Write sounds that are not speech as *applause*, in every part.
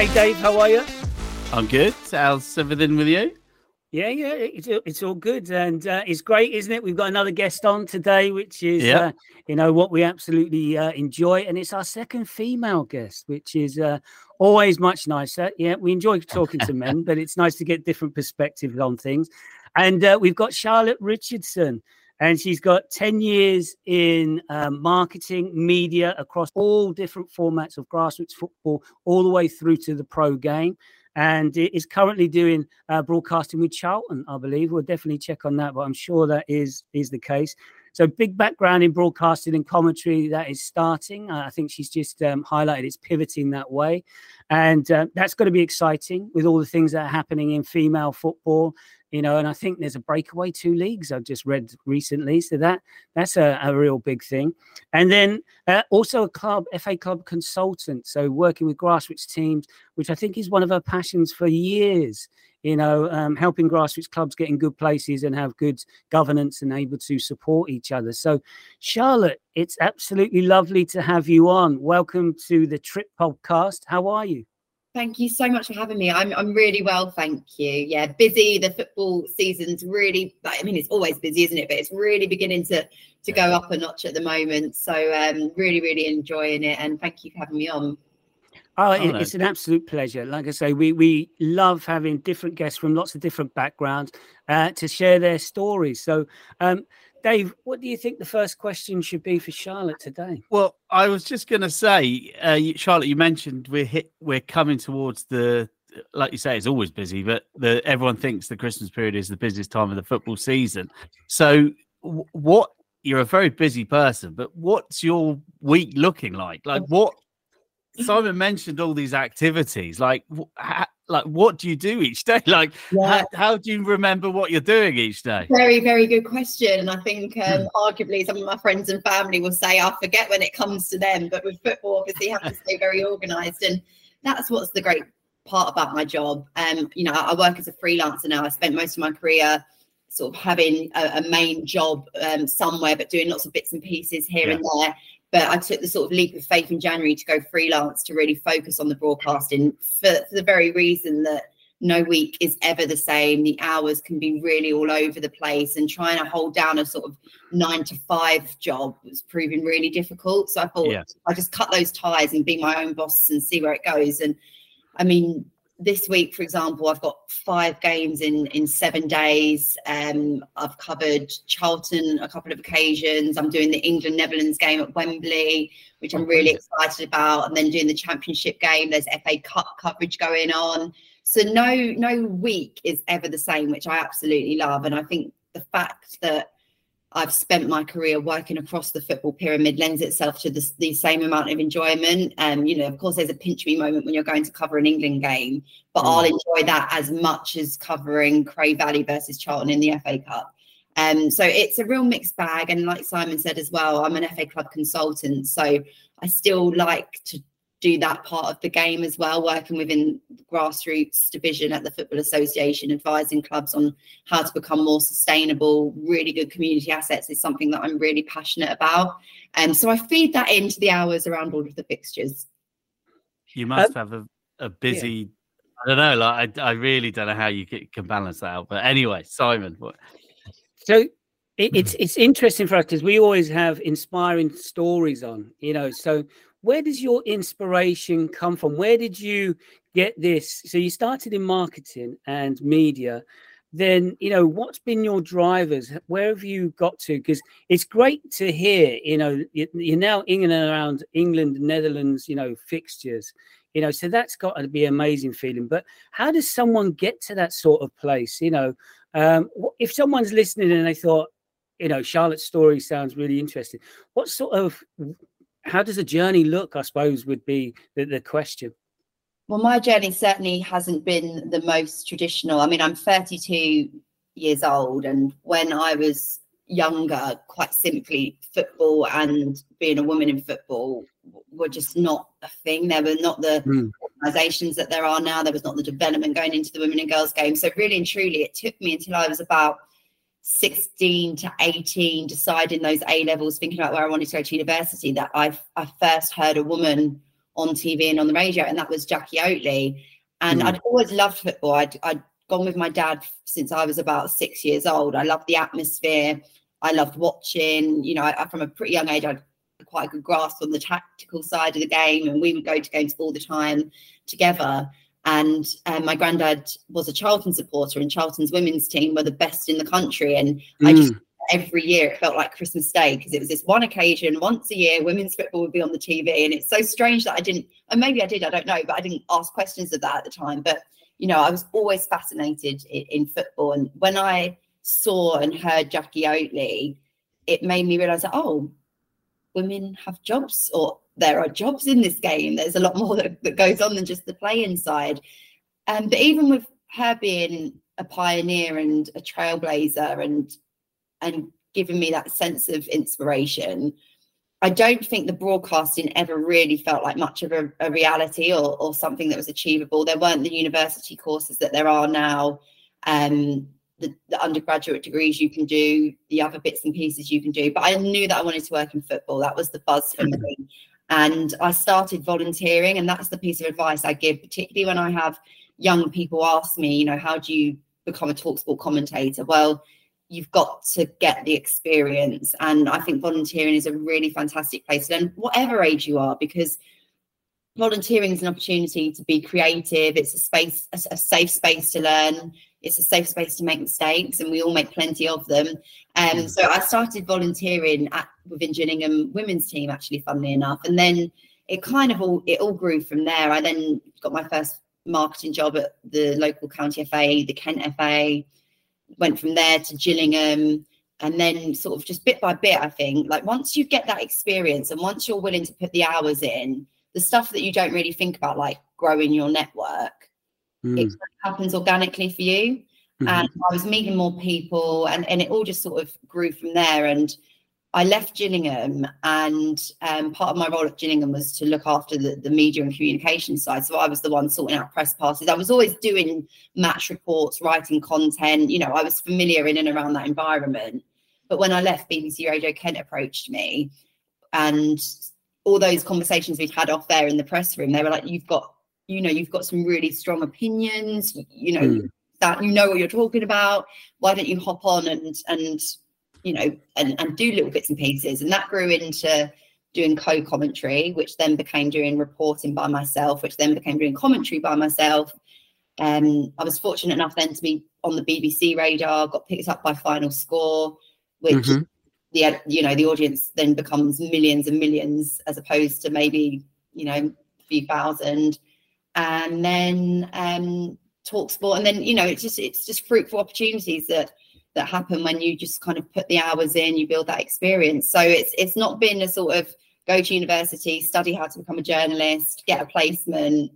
Hey, Dave, how are you? I'm good. How's everything with you? Yeah, yeah, it's it's all good, and uh, it's great, isn't it? We've got another guest on today, which is uh, you know what we absolutely uh, enjoy, and it's our second female guest, which is uh, always much nicer. Yeah, we enjoy talking to men, *laughs* but it's nice to get different perspectives on things. And uh, we've got Charlotte Richardson, and she's got ten years in um, marketing, media across all different formats of grassroots football, all the way through to the pro game and is currently doing uh, broadcasting with Charlton, I believe. We'll definitely check on that, but I'm sure that is is the case. So big background in broadcasting and commentary that is starting. Uh, I think she's just um, highlighted it's pivoting that way, and uh, that's going to be exciting with all the things that are happening in female football. You know, and I think there's a breakaway two leagues I've just read recently, so that that's a, a real big thing. And then uh, also a club FA club consultant, so working with grassroots teams which I think is one of her passions for years. You know, um, helping grassroots clubs get in good places and have good governance and able to support each other. So, Charlotte, it's absolutely lovely to have you on. Welcome to the Trip Podcast. How are you? Thank you so much for having me. I'm I'm really well, thank you. Yeah, busy. The football season's really. I mean, it's always busy, isn't it? But it's really beginning to to go up a notch at the moment. So um, really, really enjoying it. And thank you for having me on. Oh, it- it's an absolute pleasure. Like I say, we we love having different guests from lots of different backgrounds uh, to share their stories. So, um, Dave, what do you think the first question should be for Charlotte today? Well, I was just going to say, uh, Charlotte, you mentioned we're hit, we're coming towards the, like you say, it's always busy, but the everyone thinks the Christmas period is the busiest time of the football season. So, what? You're a very busy person, but what's your week looking like? Like what? Simon mentioned all these activities. Like, like what do you do each day? *laughs* Like, how, how do you remember what you're doing each day? Very, very good question. And I think um, arguably some of my friends and family will say I forget when it comes to them, but with football, obviously, you have to stay very organised. And that's what's the great part about my job. Um, you know, I work as a freelancer now. I spent most of my career sort of having a, a main job um, somewhere, but doing lots of bits and pieces here and there. But I took the sort of leap of faith in January to go freelance to really focus on the broadcasting for, for the very reason that no week is ever the same. The hours can be really all over the place, and trying to hold down a sort of nine to five job was proving really difficult. So I thought Yeah. I just cut those ties and be my own boss and see where it goes. And I mean, this week, for example, I've got five games in in seven days. Um, I've covered Charlton a couple of occasions. I'm doing the England Netherlands game at Wembley, which I'm really excited about, and then doing the Championship game. There's FA Cup coverage going on. So no no week is ever the same, which I absolutely love. And I think the fact that I've spent my career working across the football pyramid lends itself to the, the same amount of enjoyment. And you know, of course, there's a pinch me moment when you're going to cover an England game, but I'll enjoy that as much as covering Cray Valley versus Charlton in the FA Cup. Um, so it's a real mixed bag. And like Simon said as well, I'm an FA Club consultant, so I still like to do that part of the game as well, working within the grassroots division at the Football Association, advising clubs on how to become more sustainable, really good community assets is something that I'm really passionate about. And so I feed that into the hours around all of the fixtures. You must um, have a, a busy. I don't know. Like I, I really don't know how you ca- can balance that out. But anyway, Simon, what, So it, it's it's interesting for us because we always have inspiring stories on, you know. So where does your inspiration come from? Where did you get this? So you started in marketing and media. Then you know what's been your drivers? Where have you got to? Because it's great to hear. You know you- you're now in and around England, Netherlands. You know fixtures. You know so that's got to be an amazing feeling. But how does someone get to that sort of place? You know, um, if someone's listening and they thought, you know, Charlotte's story sounds really interesting, what sort of, how does a journey look? I suppose would be the, the question. Well, my journey certainly hasn't been the most traditional. I mean, I'm 32 years old, and when I was younger, quite simply, football and being a woman in football were just not a thing. There were not the Mm. organisations that there are now. There was not the development going into the women and girls game. So, really and truly, it took me until I was about 16 to 18, deciding those A levels, thinking about where I wanted to go to university, that I I first heard a woman on TV and on the radio, and that was Jacqui Oatley. And mm. I'd always loved football. I'd, I'd gone with my dad since I was about six years old. I loved the atmosphere. I loved watching. You know, I, from a pretty young age, I had quite a good grasp on the tactical side of the game, and we would go to games all the time together. And um, my granddad was a Charlton supporter, and Charlton's women's team were the best in the country. And mm. I just every year it felt like Christmas Day because it was this one occasion once a year women's football would be on the TV and it's so strange that I didn't and maybe I did I don't know but I didn't ask questions of that at the time but you know I was always fascinated in, in football and when I saw and heard Jacqui Oatley it made me realize that oh women have jobs or there are jobs in this game there's a lot more that, that goes on than just the play inside um, but even with her being a pioneer and a trailblazer and and given me that sense of inspiration. I don't think the broadcasting ever really felt like much of a, a reality or, or, something that was achievable. There weren't the university courses that there are now, um, the, the, undergraduate degrees you can do, the other bits and pieces you can do. But I knew that I wanted to work in football. That was the buzz for me. And I started volunteering. And that's the piece of advice I give, particularly when I have young people ask me, you know, how do you become a talksport commentator? Well, you've got to get the experience. And I think volunteering is a really fantastic place to learn, whatever age you are, because volunteering is an opportunity to be creative. It's a space, a, a, safe space to learn. It's a safe space to make mistakes, and we all make plenty of them. Um, mm. so I started volunteering at within Gillingham women's team, actually, funnily enough, and then it kind of all it all grew from there. I then got my first marketing job at the local county FA, the Kent FA went from there to Gillingham and then sort of just bit by bit, I think, like once you get that experience and once you're willing to put the hours in, the stuff that you don't really think about, like growing your network, mm. it happens organically for you. Mm-hmm. And I was meeting more people and, and it all just sort of grew from there. And I left Gillingham, and um, part of my role at Gillingham was to look after the, the media and communication side. So I was the one sorting out press passes. I was always doing match reports, writing content. You know, I was familiar in and around that environment. But when I left, BBC Radio Kent approached me, and all those conversations we'd had off there in the press room, they were like, "You've got, you know, you've got some really strong opinions. You know." Mm. That you know what you're talking about. Why don't you hop on and and you know, and, and do little bits and pieces. And that grew into doing co-commentary, which then became doing reporting by myself, which then became doing commentary by myself. Um, I was fortunate enough then to be on the BBC radar, got picked up by Final Score, which mm-hmm. the you know the audience then becomes millions and millions as opposed to maybe you know a few thousand, and then um, Talk Sport, and then you know it's just it's just fruitful opportunities that that happen when you just kind of put the hours in, you build that experience. So it's it's not been a sort of go to university, study how to become a journalist, get a placement.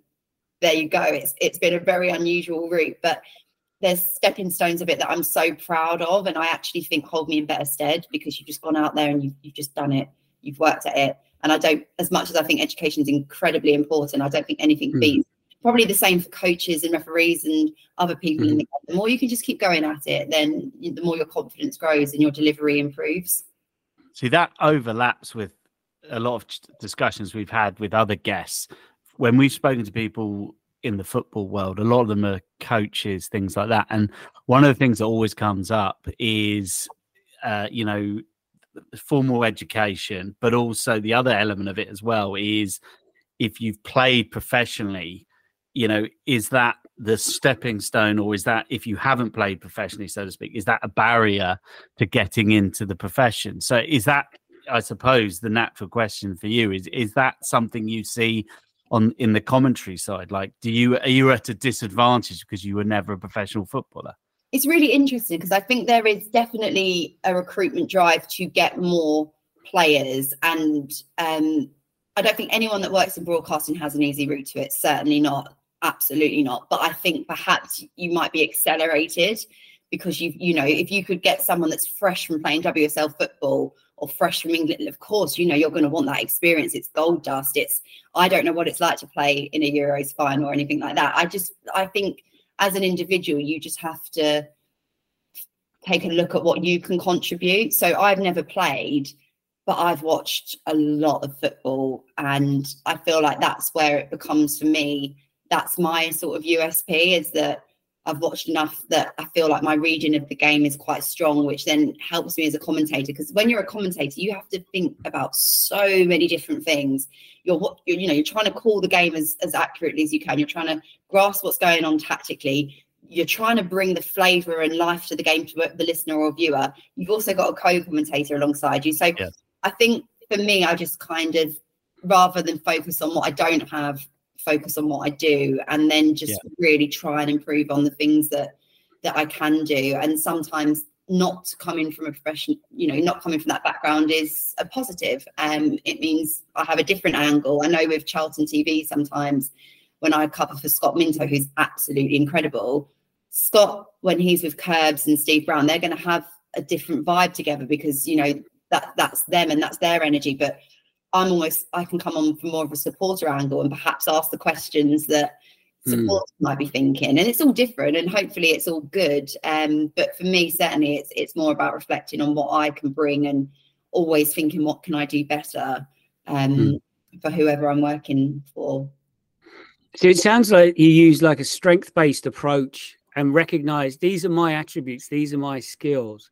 There you go. It's it's been a very unusual route, but there's stepping stones of it that I'm so proud of, and I actually think hold me in better stead because you've just gone out there and you've, you've just done it, you've worked at it, and I don't. As much as I think education is incredibly important, I don't think anything mm. beats probably the same for coaches and referees and other people mm-hmm. in the game. The more you can just keep going at it, then the more your confidence grows and your delivery improves. See, that overlaps with a lot of discussions we've had with other guests. When we've spoken to people in the football world, a lot of them are coaches, things like that. And one of the things that always comes up is, uh, you know, formal education, but also the other element of it as well is if you've played professionally, you know, is that the stepping stone, or is that if you haven't played professionally, so to speak, is that a barrier to getting into the profession? So, is that, I suppose, the natural question for you? Is is that something you see on in the commentary side? Like, do you are you at a disadvantage because you were never a professional footballer? It's really interesting because I think there is definitely a recruitment drive to get more players and um, I don't think anyone that works in broadcasting has an easy route to it. Certainly not absolutely not. But I think perhaps you might be accelerated because you you know if you could get someone that's fresh from playing WSL football or fresh from England, of course you know you're going to want that experience. It's gold dust. It's I don't know what it's like to play in a Euros final or anything like that. I just I think as an individual you just have to take a look at what you can contribute. So I've never played but I've watched a lot of football, and I feel like that's where it becomes for me. That's my sort of USP is that I've watched enough that I feel like my reading of the game is quite strong, which then helps me as a commentator. Because when you're a commentator, you have to think about so many different things. You're, you're, you know, you're trying to call the game as, as accurately as you can. You're trying to grasp what's going on tactically. You're trying to bring the flavour and life to the game to the listener or viewer. You've also got a co-commentator alongside you. So yeah. I think for me, I just kind of rather than focus on what I don't have, focus on what I do and then just yeah. really try and improve on the things that that I can do. And sometimes not coming from a profession, you know, not coming from that background is a positive. Um, it means I have a different angle. I know with Charlton TV sometimes when I cover for Scott Minto, who's absolutely incredible, Scott, when he's with Curbs and Steve Brown, they're going to have a different vibe together because you know that that's them and that's their energy. But I'm almost I can come on from more of a supporter angle and perhaps ask the questions that hmm. supporters mm. might be thinking. And it's all different and hopefully it's all good. Um, but for me, certainly it's it's more about reflecting on what I can bring and always thinking what can I do better um, mm. for whoever I'm working for. So it sounds like you use like a strength-based approach and recognize these are my attributes, these are my skills.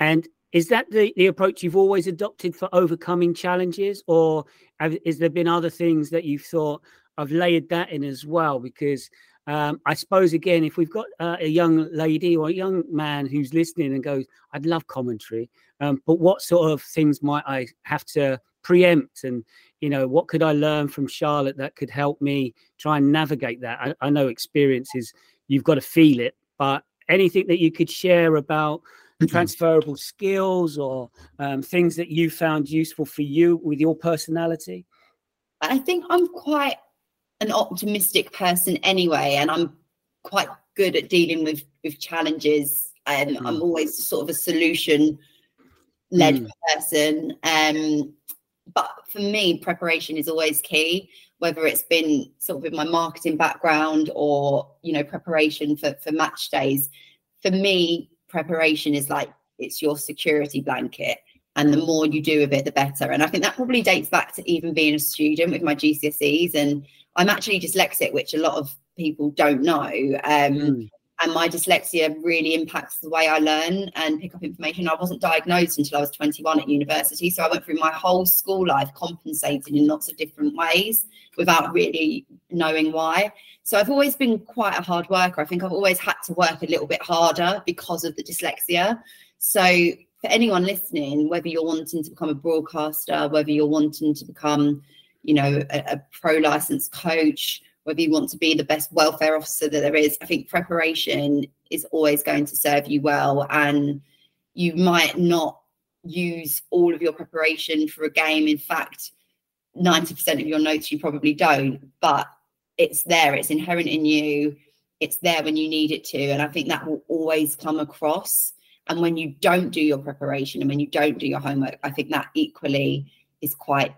And is that the, the approach you've always adopted for overcoming challenges, or have, is there been other things that you've thought I've layered that in as well? Because um, I suppose again, if we've got uh, a young lady or a young man who's listening and goes, "I'd love commentary," um, but what sort of things might I have to preempt, and you know, what could I learn from Charlotte that could help me try and navigate that? I, I know experience is you've got to feel it, but anything that you could share about. Transferable skills or um, things that you found useful for you with your personality? I think I'm quite an optimistic person anyway, and I'm quite good at dealing with with challenges. And mm. I'm always sort of a solution led mm. person. Um, but for me, preparation is always key. Whether it's been sort of with my marketing background or you know preparation for for match days, for me, preparation is like it's your security blanket and the more you do of it the better and i think that probably dates back to even being a student with my gcse's and i'm actually dyslexic which a lot of people don't know um, mm. And my dyslexia really impacts the way i learn and pick up information i wasn't diagnosed until i was 21 at university so i went through my whole school life compensating in lots of different ways without really knowing why so I've always been quite a hard worker. I think I've always had to work a little bit harder because of the dyslexia. So for anyone listening, whether you're wanting to become a broadcaster, whether you're wanting to become, you know, a, a pro licensed coach, whether you want to be the best welfare officer that there is, I think preparation is always going to serve you well. And you might not use all of your preparation for a game. In fact, 90% of your notes you probably don't, but it's there, it's inherent in you, it's there when you need it to. And I think that will always come across. And when you don't do your preparation and when you don't do your homework, I think that equally is quite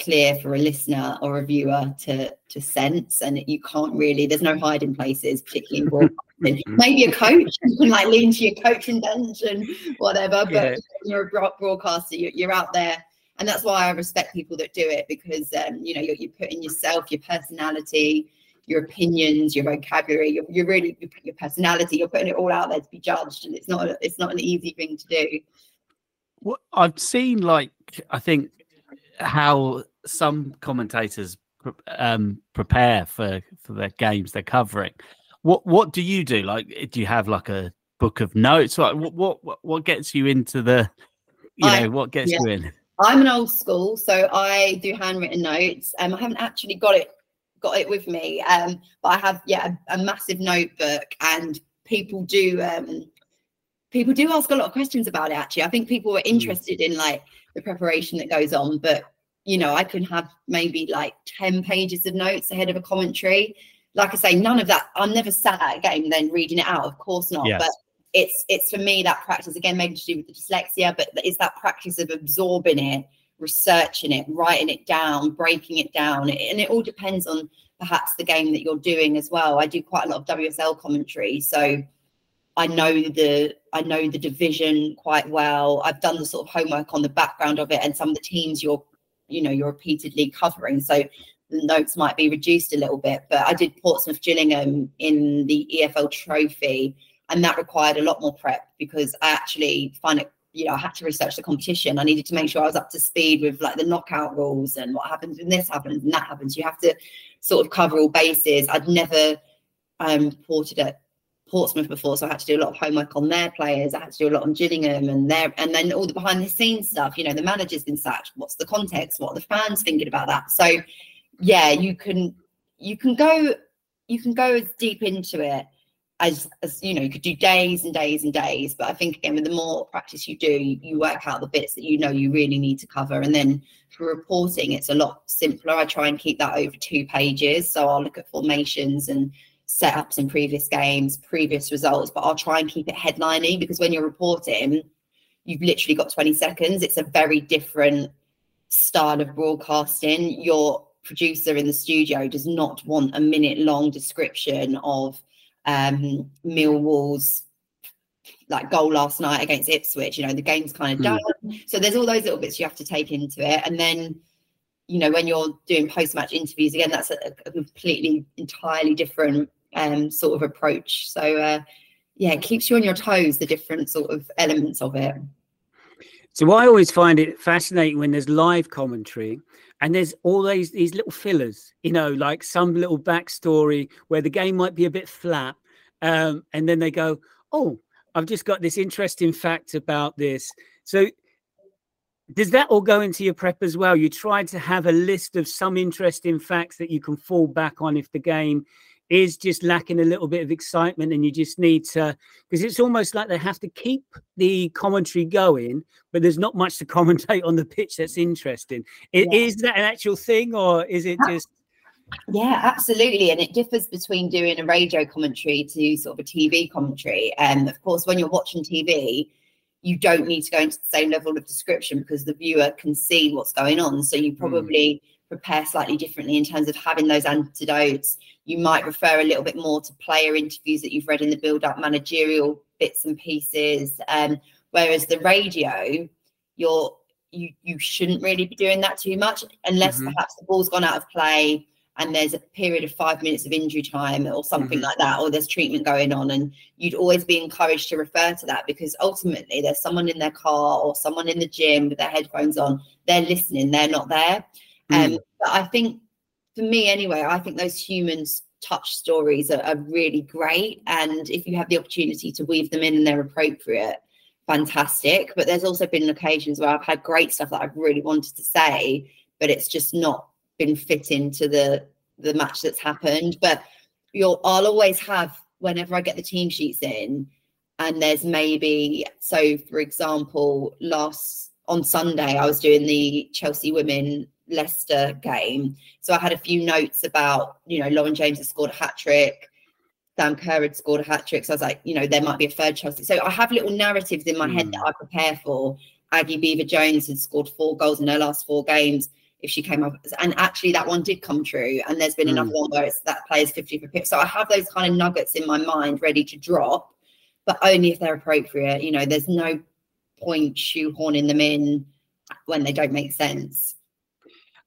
clear for a listener or a viewer to to sense and you can't really there's no hiding places particularly in *laughs* broadcasting maybe a coach *laughs* you can like lean to your coaching bench and whatever but yeah. you're a broadcaster you're, you're out there and that's why I respect people that do it because um, you know you're, you're putting yourself, your personality, your opinions, your vocabulary, you're, you're really your personality, you're putting it all out there to be judged, and it's not it's not an easy thing to do. What I've seen, like I think how some commentators um, prepare for for their games they're covering. What what do you do? Like, do you have like a book of notes? Like, what what what gets you into the you know I, what gets yeah. you in? I'm an old school, so I do handwritten notes. Um, I haven't actually got it got it with me, um, but I have yeah a, a massive notebook, and people do um, people do ask a lot of questions about it. Actually, I think people are hmm. interested in like the preparation that goes on, but you know, I can have maybe like ten pages of notes ahead of a commentary. Like I say, none of that. I'm never sat at a game then reading it out. Of course not. Yes. But it's it's for me that practice again maybe to do with the dyslexia but it's that practice of absorbing it researching it writing it down breaking it down and it all depends on perhaps the game that you're doing as well i do quite a lot of wsl commentary so I know the I know the division quite well. I've done the sort of homework on the background of it and some of the teams you're you know you're repeatedly covering. So the notes might be reduced a little bit. But I did Portsmouth Gillingham in the EFL Trophy, and that required a lot more prep because I actually find it you know, I had to research the competition. I needed to make sure I was up to speed with like the knockout rules and what happens when this happens and that happens. You have to sort of cover all bases. I'd never um, ported at Portsmouth before, so I had to do a lot of homework on their players. I had to do a lot on Gillingham and their, and then all the behind the scenes stuff. You know, the manager's been sacked. What's the context? What are the fans thinking about that? So, yeah, you can you can go you can go as deep into it as, as you know, you could do days and days and days. But I think again, with the more practice you do, you, you work out the bits that you know you really need to cover. And then for reporting, it's a lot simpler. I try and keep that over two pages. So I'll look at formations and setups in previous games, previous results, but I'll try and keep it headlining because when you're reporting, you've literally got 20 seconds. It's a very different style of broadcasting. Your producer in the studio does not want a minute long description of um, Millwall's like goal last night against Ipswich. You know, the game's kind of mm. done. So there's all those little bits you have to take into it. And then, you know, when you're doing post match interviews, again, that's a, a, completely, entirely different um, sort of approach. So, uh, yeah, it keeps you on your toes, the different sort of elements of it. So I always find it fascinating when there's live commentary and there's all these these little fillers, you know, like some little backstory where the game might be a bit flat, um, and then they go, "Oh, I've just got this interesting fact about this." So does that all go into your prep as well? You try to have a list of some interesting facts that you can fall back on if the game is just lacking a little bit of excitement and you just need to because it's almost like they have to keep the commentary going but there's not much to commentate on the pitch that's interesting yeah. is that an actual thing or is it just yeah absolutely and it differs between doing a radio commentary to sort of a tv commentary and of course when you're watching tv you don't need to go into the same level of description because the viewer can see what's going on so you hmm. probably mm prepare slightly differently in terms of having those antidotes. You might refer a little bit more to player interviews that you've read in the build up, managerial bits and pieces. Um, whereas the radio, you're you you shouldn't really be doing that too much unless mm-hmm. perhaps the ball's gone out of play and there's a period of five minutes of injury time or something mm-hmm. like that, or there's treatment going on, and you'd always be encouraged to refer to that because ultimately there's someone in their car or someone in the gym with their headphones on, they're listening, they're not there. Um, mm. but I think for me anyway, I think those humans touch stories are, are, really great. And if you have the opportunity to weave them in and they're appropriate, fantastic. But there's also been occasions where I've had great stuff that I've really wanted to say, but it's just not been fit into the the match that's happened. But you'll I'll always have whenever I get the team sheets in, and there's maybe so for example, last on Sunday I was doing the Chelsea women Leicester game. So I had a few notes about, you know, Lauren James had scored a hat trick. Sam Kerr had scored a hat trick. So I was like, you know, there might be a third Chelsea. So I have little narratives in my mm. head that I prepare for. Aggie Beever-Jones had scored four goals in her last four games. If she came up, and actually that one did come true. And there's been mm. another one where it's that player's 50 for pick. So I have those kind of nuggets in my mind ready to drop, but only if they're appropriate. You know, there's no point shoehorning them in when they don't make sense.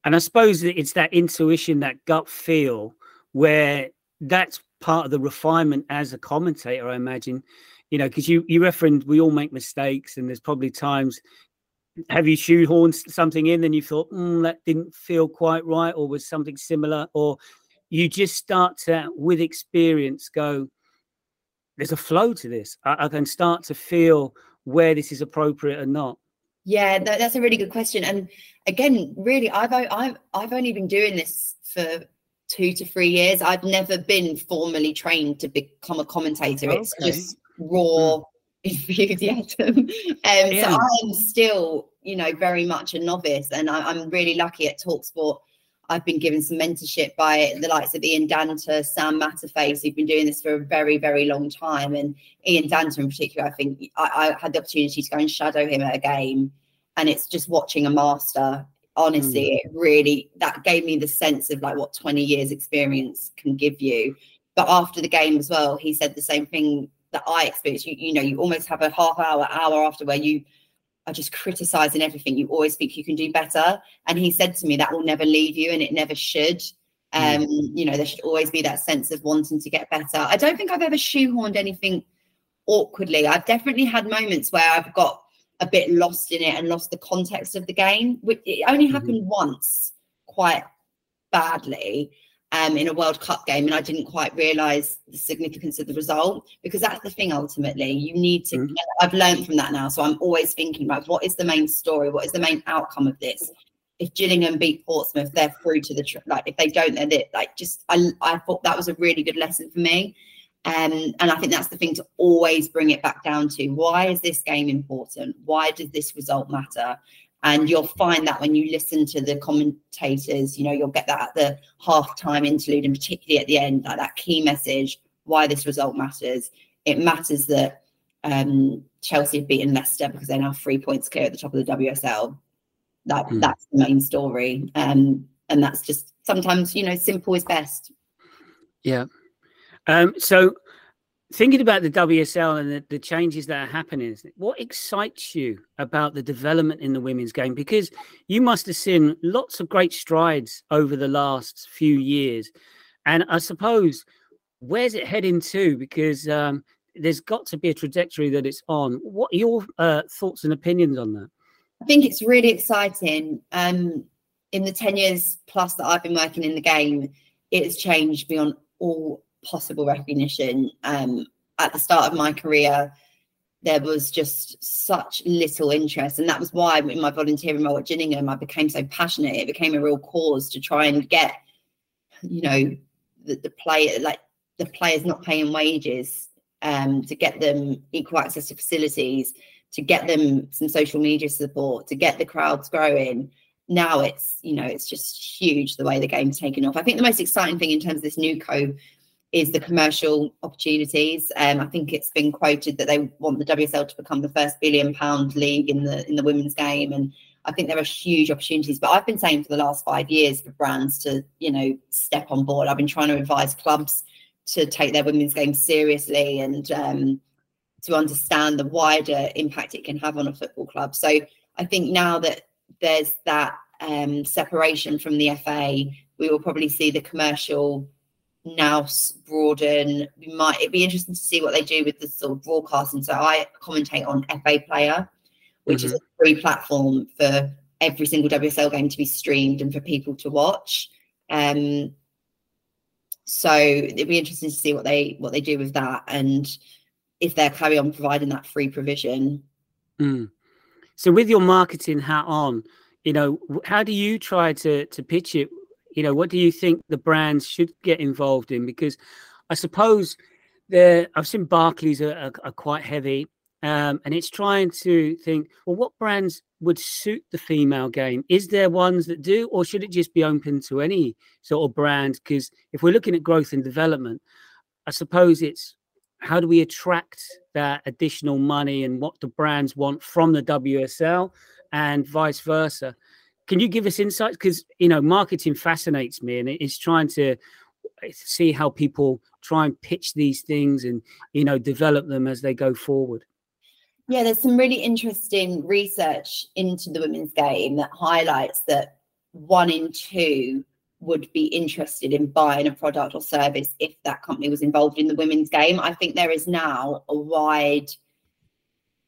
And I suppose it's that intuition, that gut feel, where that's part of the refinement as a commentator, I imagine. You know, because you you referenced we all make mistakes, and there's probably times have you shoehorned something in and you thought mm, that didn't feel quite right, or was something similar, or you just start to, with experience, go. There's a flow to this. I, I can start to feel where this is appropriate or not. Yeah, that, that's a really good question. And again, really, I've I've I've only been doing this for two to three years. I've never been formally trained to become a commentator. Okay. It's just raw hmm. enthusiasm. *laughs* um, yeah. So I'm still, you know, very much a novice, and I, I'm really lucky at Talksport. I've been given some mentorship by the likes of Ian Danter, Sam Matterface, who've been doing this for a very, very long time. And Ian Danter, in particular, I think I, I had the opportunity to go and shadow him at a game. And it's just watching a master. Honestly, mm. it really that gave me the sense of like what 20 years experience can give you. But after the game as well, he said the same thing that I experienced. You, you know, you almost have a half hour, hour after where you are just criticizing everything. You always think you can do better. And he said to me, that will never leave you and it never should. Mm. Um, you know, there should always be that sense of wanting to get better. I don't think I've ever shoehorned anything awkwardly. I've definitely had moments where I've got a bit lost in it and lost the context of the game. Which it only mm-hmm. happened once quite badly um, in a World Cup game, and I didn't quite realise the significance of the result because that's the thing. Ultimately, you need to. Mm-hmm. I've learned from that now, so I'm always thinking about what is the main story, what is the main outcome of this. If Gillingham beat Portsmouth, they're through to the trip. like. If they don't, then it like just. I I thought that was a really good lesson for me. Um, and I think that's the thing to always bring it back down to why is this game important? Why does this result matter? And you'll find that when you listen to the commentators, you know, you'll get that at the halftime interlude and particularly at the end, like that key message, why this result matters. It matters that um, Chelsea have beaten Leicester because they're now three points clear at the top of the WSL. That mm. that's the main story. Um, and that's just sometimes, you know, simple is best. Yeah. Um, so thinking about the WSL and the, the, changes that are happening, what excites you about the development in the women's game? Because you must have seen lots of great strides over the last few years. And I suppose, where's it heading to? Because um, there's got to be a trajectory that it's on. What are your uh, thoughts and opinions on that? I think it's really exciting. Um, in the 10 years plus that I've been working in the game, it has changed beyond all possible recognition. Um, at the start of my career, there was just such little interest. And that was why in my volunteering role at Gillingham, I became so passionate. It became a real cause to try and get, you know, the, the play like the players not paying wages, um, to get them equal access to facilities, to get them some social media support, to get the crowds growing. Now it's, you know, it's just huge the way the game's taken off. I think the most exciting thing in terms of this new co is the commercial opportunities. Um, I think it's been quoted that they want the WSL to become the first billion pound league in the in the women's game, and I think there are huge opportunities. But I've been saying for the last five years for brands to you know step on board. I've been trying to advise clubs to take their women's game seriously and um, to understand the wider impact it can have on a football club. So I think now that there's that um, separation from the FA, we will probably see the commercial now broaden. We might it'd be interesting to see what they do with the sort of broadcasting. So I commentate on FA Player, which mm-hmm. is a free platform for every single WSL game to be streamed and for people to watch. Um, so it'd be interesting to see what they what they do with that and if they carry on providing that free provision. Mm. So with your marketing hat on, you know, how do you try to to pitch it you know, what do you think the brands should get involved in? Because I suppose there, I've seen Barclays are, are, are quite heavy, um, and it's trying to think, well, what brands would suit the female game? Is there ones that do, or should it just be open to any sort of brand? Because if we're looking at growth and development, I suppose it's how do we attract that additional money and what the brands want from the WSL and vice versa. Can you give us insights? Because you know, marketing fascinates me, and it's trying to see how people try and pitch these things and you know develop them as they go forward. Yeah, there's some really interesting research into the women's game that highlights that one in two would be interested in buying a product or service if that company was involved in the women's game. I think there is now a wide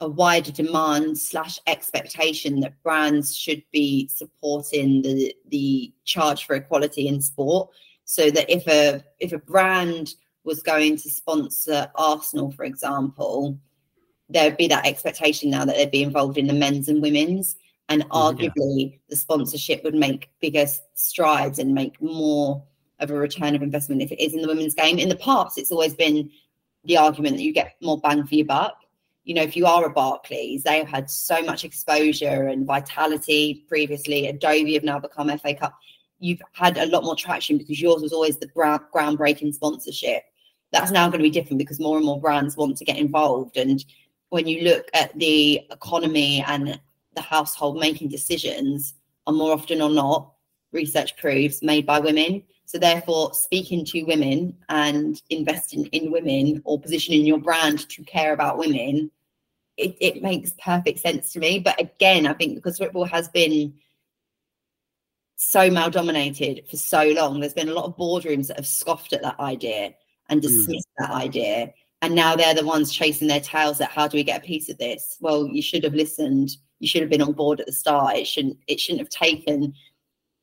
a wider demand slash expectation that brands should be supporting the the charge for equality in sport. So that if a if a brand was going to sponsor arsenal for example there'd be that expectation now that they'd be involved in the men's and women's. And mm, arguably yeah. the sponsorship would make bigger strides and make more of a return of investment if it is in the women's game. In the past it's always been the argument that you get more bang for your buck you know, if you are a Barclays, they have had so much exposure and vitality previously. Adobe have now become FA Cup. You've had a lot more traction because yours was always the groundbreaking sponsorship. That's now going to be different because more and more brands want to get involved. And when you look at the economy and the household making decisions, are more often or not research proves, made by women. So therefore, speaking to women and investing in women or positioning your brand to care about women, it, it makes perfect sense to me. But again, I think because football has been so male dominated for so long, there's been a lot of boardrooms that have scoffed at that idea and hmm. dismissed mm. that idea. And now they're the ones chasing their tails at how do we get a piece of this? Well, you should have listened. You should have been on board at the start. It shouldn't. It shouldn't have taken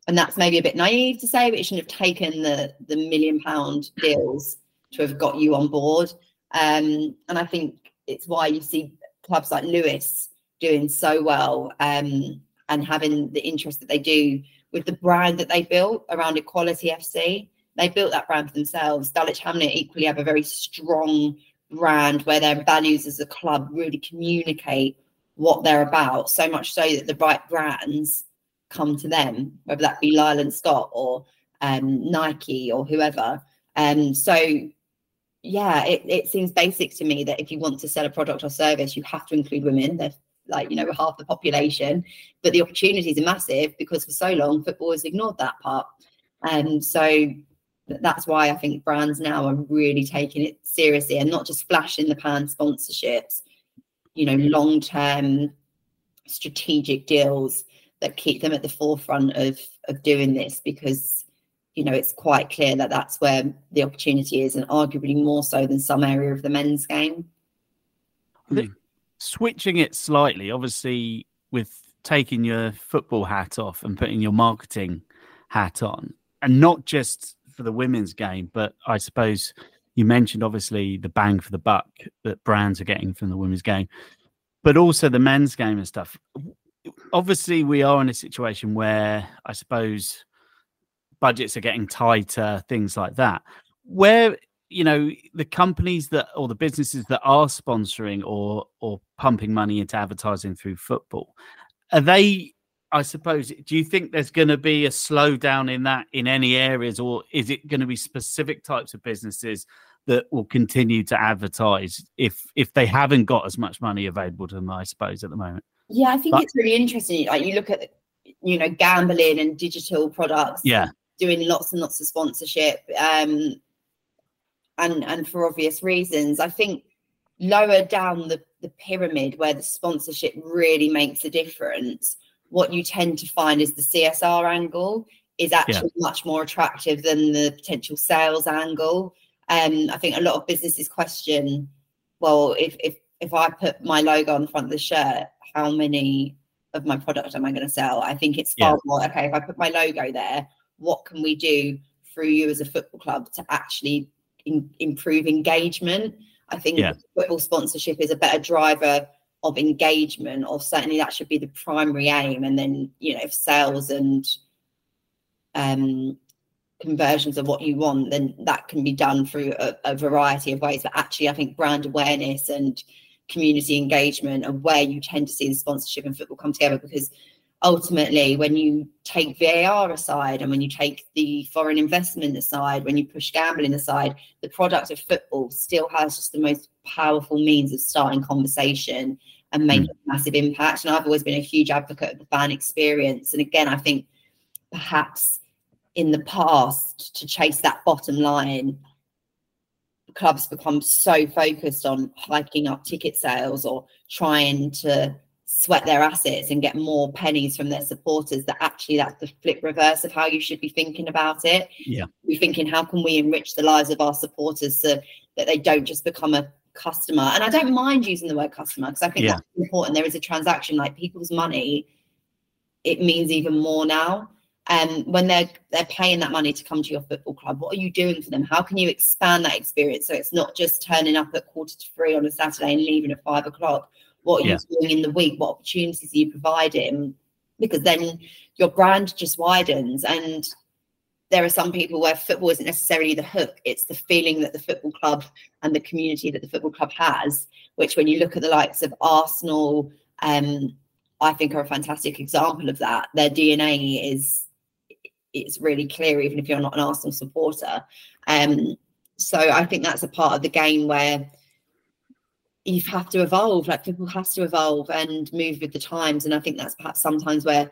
and that's maybe a bit naive to say, but it shouldn't have taken the the million pound deals to have got you on board. Um, and I think it's why you see clubs like Lewes doing so well um, and having the interest that they do with the brand that they built around Equality FC. They built that brand for themselves. Dulwich Hamlet equally have a very strong brand where their values as a club really communicate what they're about, so much so that the right brands come to them, whether that be Lyle and Scott or um, Nike or whoever. Um, so yeah, it, it seems basic to me that if you want to sell a product or service, you have to include women. They're like, you know, half the population, but the opportunities are massive because for so long football has ignored that part. And um, so that's why I think brands now are really taking it seriously and not just flash in the pan sponsorships, you know, long term strategic deals that keep them at the forefront of of doing this because you know it's quite clear that that's where the opportunity is and arguably more so than some area of the men's game. Hmm. Switching it slightly obviously with taking your football hat off and putting your marketing hat on and not just for the women's game but i suppose you mentioned obviously the bang for the buck that brands are getting from the women's game but also the men's game and stuff. Obviously we are in a situation where I suppose budgets are getting tighter, things like that. Where you know the companies that or the businesses that are sponsoring or or pumping money into advertising through football, are they? I suppose. Do you think there's going to be a slowdown in that in any areas, or is it going to be specific types of businesses that will continue to advertise if if they haven't got as much money available to them? I suppose at the moment. Yeah, I think but, it's really interesting. Like you look at, you know, gambling and digital products. Yeah. Doing lots and lots of sponsorship. Um, and and for obvious reasons. I think lower down the, the pyramid where the sponsorship really makes a difference, what you tend to find is the CSR angle is actually yeah. much more attractive than the potential sales angle. Um, I think a lot of businesses question, well, if if if I put my logo on the front of the shirt, how many of my product am I going to sell? I think it's far yeah. more okay. If I put my logo there, what can we do through you as a football club to actually in, improve engagement? I think yeah. football sponsorship is a better driver of engagement, or certainly that should be the primary aim. And then, you know, if sales and um, conversions of what you want, then that can be done through a, a variety of ways. But actually, I think brand awareness and community engagement and where you tend to see the sponsorship and football come together because ultimately when you take VAR aside and when you take the foreign investment aside, when you push gambling aside, the product of football still has just the most powerful means of starting conversation and making mm. a massive impact. And I've always been a huge advocate of the fan experience. And again, I think perhaps in the past to chase that bottom line clubs become so focused on hiking up ticket sales or trying to sweat their assets and get more pennies from their supporters that actually that's the flip reverse of how you should be thinking about it. Yeah. We're thinking how can we enrich the lives of our supporters so that they don't just become a customer? And i don't mind using the word customer because i think yeah. that's important. There is a transaction like people's money it means even more now. Um, when they're they're paying that money to come to your football club what are you doing for them? How can you expand that experience so it's not just turning up at quarter to three on a saturday and leaving at five o'clock what are yeah. you doing in the week what opportunities are you providing because then your brand just widens and there are some people where football isn't necessarily the hook it's the feeling that the football club and the community that the football club has which when you look at the likes of arsenal um, I think are a fantastic example of that. Their DNA is it's really clear, even if you're not an Arsenal supporter. Um, so I think that's a part of the game where you have to evolve, like football has to evolve and move with the times. And I think that's perhaps sometimes where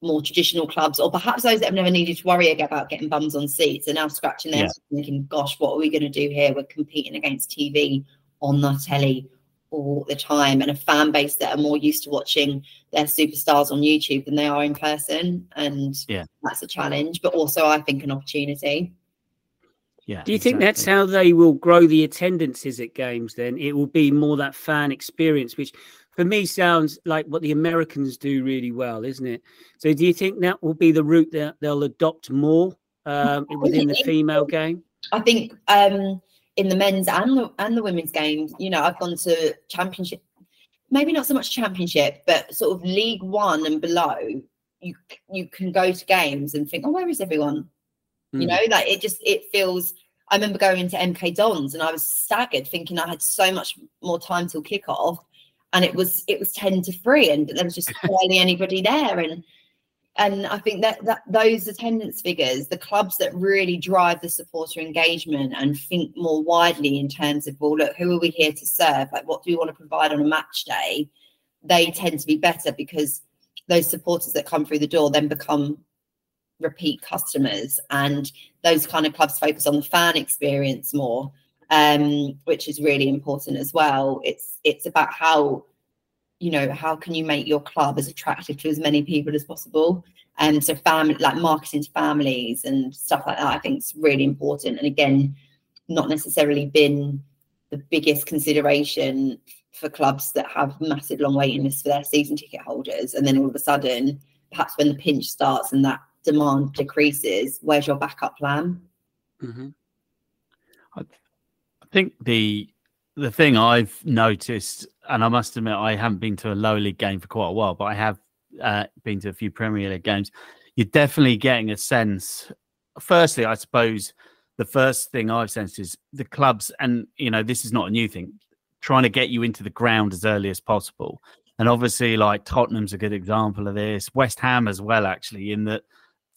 more traditional clubs, or perhaps those that have never needed to worry about getting bums on seats are now scratching their Yeah. heads thinking, gosh, what are we going to do here? We're competing against TV on the telly all the time and a fan base that are more used to watching their superstars on YouTube than they are in person. And Yeah. that's a challenge, but also I think an opportunity. Yeah. Do you think that's how they will grow the attendances at games? Then it will be more that fan experience, which for me sounds like what the Americans do really well, isn't it? So, do you think that will be the route that they'll adopt more um, within the female game? I think um, in the men's and the and the women's games, you know, I've gone to championship, maybe not so much championship, but sort of League One and below. You you can go to games and think, oh, where is everyone? You Mm. know, like it just it feels. I remember going into MK Dons and I was staggered, thinking I had so much more time till kickoff, and it was it was ten to three, and there was just *laughs* barely anybody there, and and I think that that those attendance figures, the clubs that really drive the supporter engagement and think more widely in terms of, well, look, who are we here to serve? Like, what do we want to provide on a match day? They tend to be better because those supporters that come through the door then become repeat customers, and those kind of clubs focus on the fan experience more, um, which is really important as well. It's it's about how you know how can you make your club as attractive to as many people as possible? And so family like marketing to families and stuff like that i think is really important. And again not necessarily been the biggest consideration for clubs that have massive long waiting lists for their season ticket holders. And then all of a sudden perhaps when the pinch starts and that demand decreases where's your backup plan Mhm. I think the the thing I've noticed, and I must admit, I haven't been to a low league game for quite a while, but I have uh, been to a few Premier League games. You're definitely getting a sense. Firstly, I suppose the first thing I've sensed is the clubs, and you know, this is not a new thing, trying to get you into the ground as early as possible. And obviously, like Tottenham's a good example of this. West Ham as well, actually, in that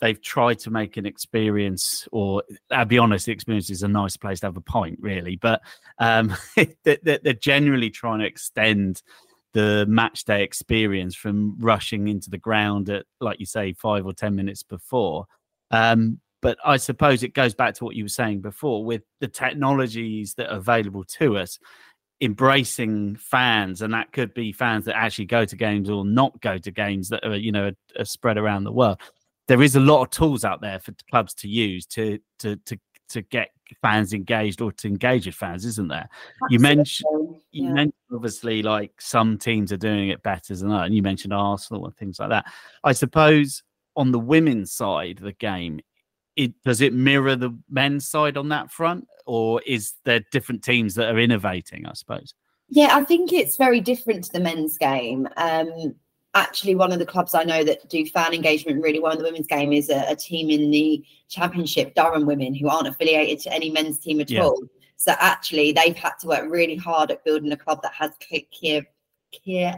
they've tried to make an experience, or I'll be honest, the experience is a nice place to have a pint, really. But um, *laughs* they- they- they're generally trying to extend the match day experience from rushing into the ground at, like you say, five or 10 minutes before. Um, but I suppose it goes back to what you were saying before with the technologies that are available to us embracing fans and that could be fans that actually go to games or not go to games that are you know are, are spread around the world there is a lot of tools out there for clubs to use to to to to get fans engaged or to engage with fans isn't there you mentioned you Yeah. mentioned obviously like some teams are doing it better than that and you mentioned arsenal and things like that i suppose on the women's side of the game it does it mirror the men's side on that front or is there different teams that are innovating i suppose Yeah, I think it's very different to the men's game. Um, actually, one of the clubs I know that do fan engagement really well in the women's game is a, a team in the championship, Durham Women, who aren't affiliated to any men's team at Yeah. all. So actually, they've had to work really hard at building a club that has key, key, key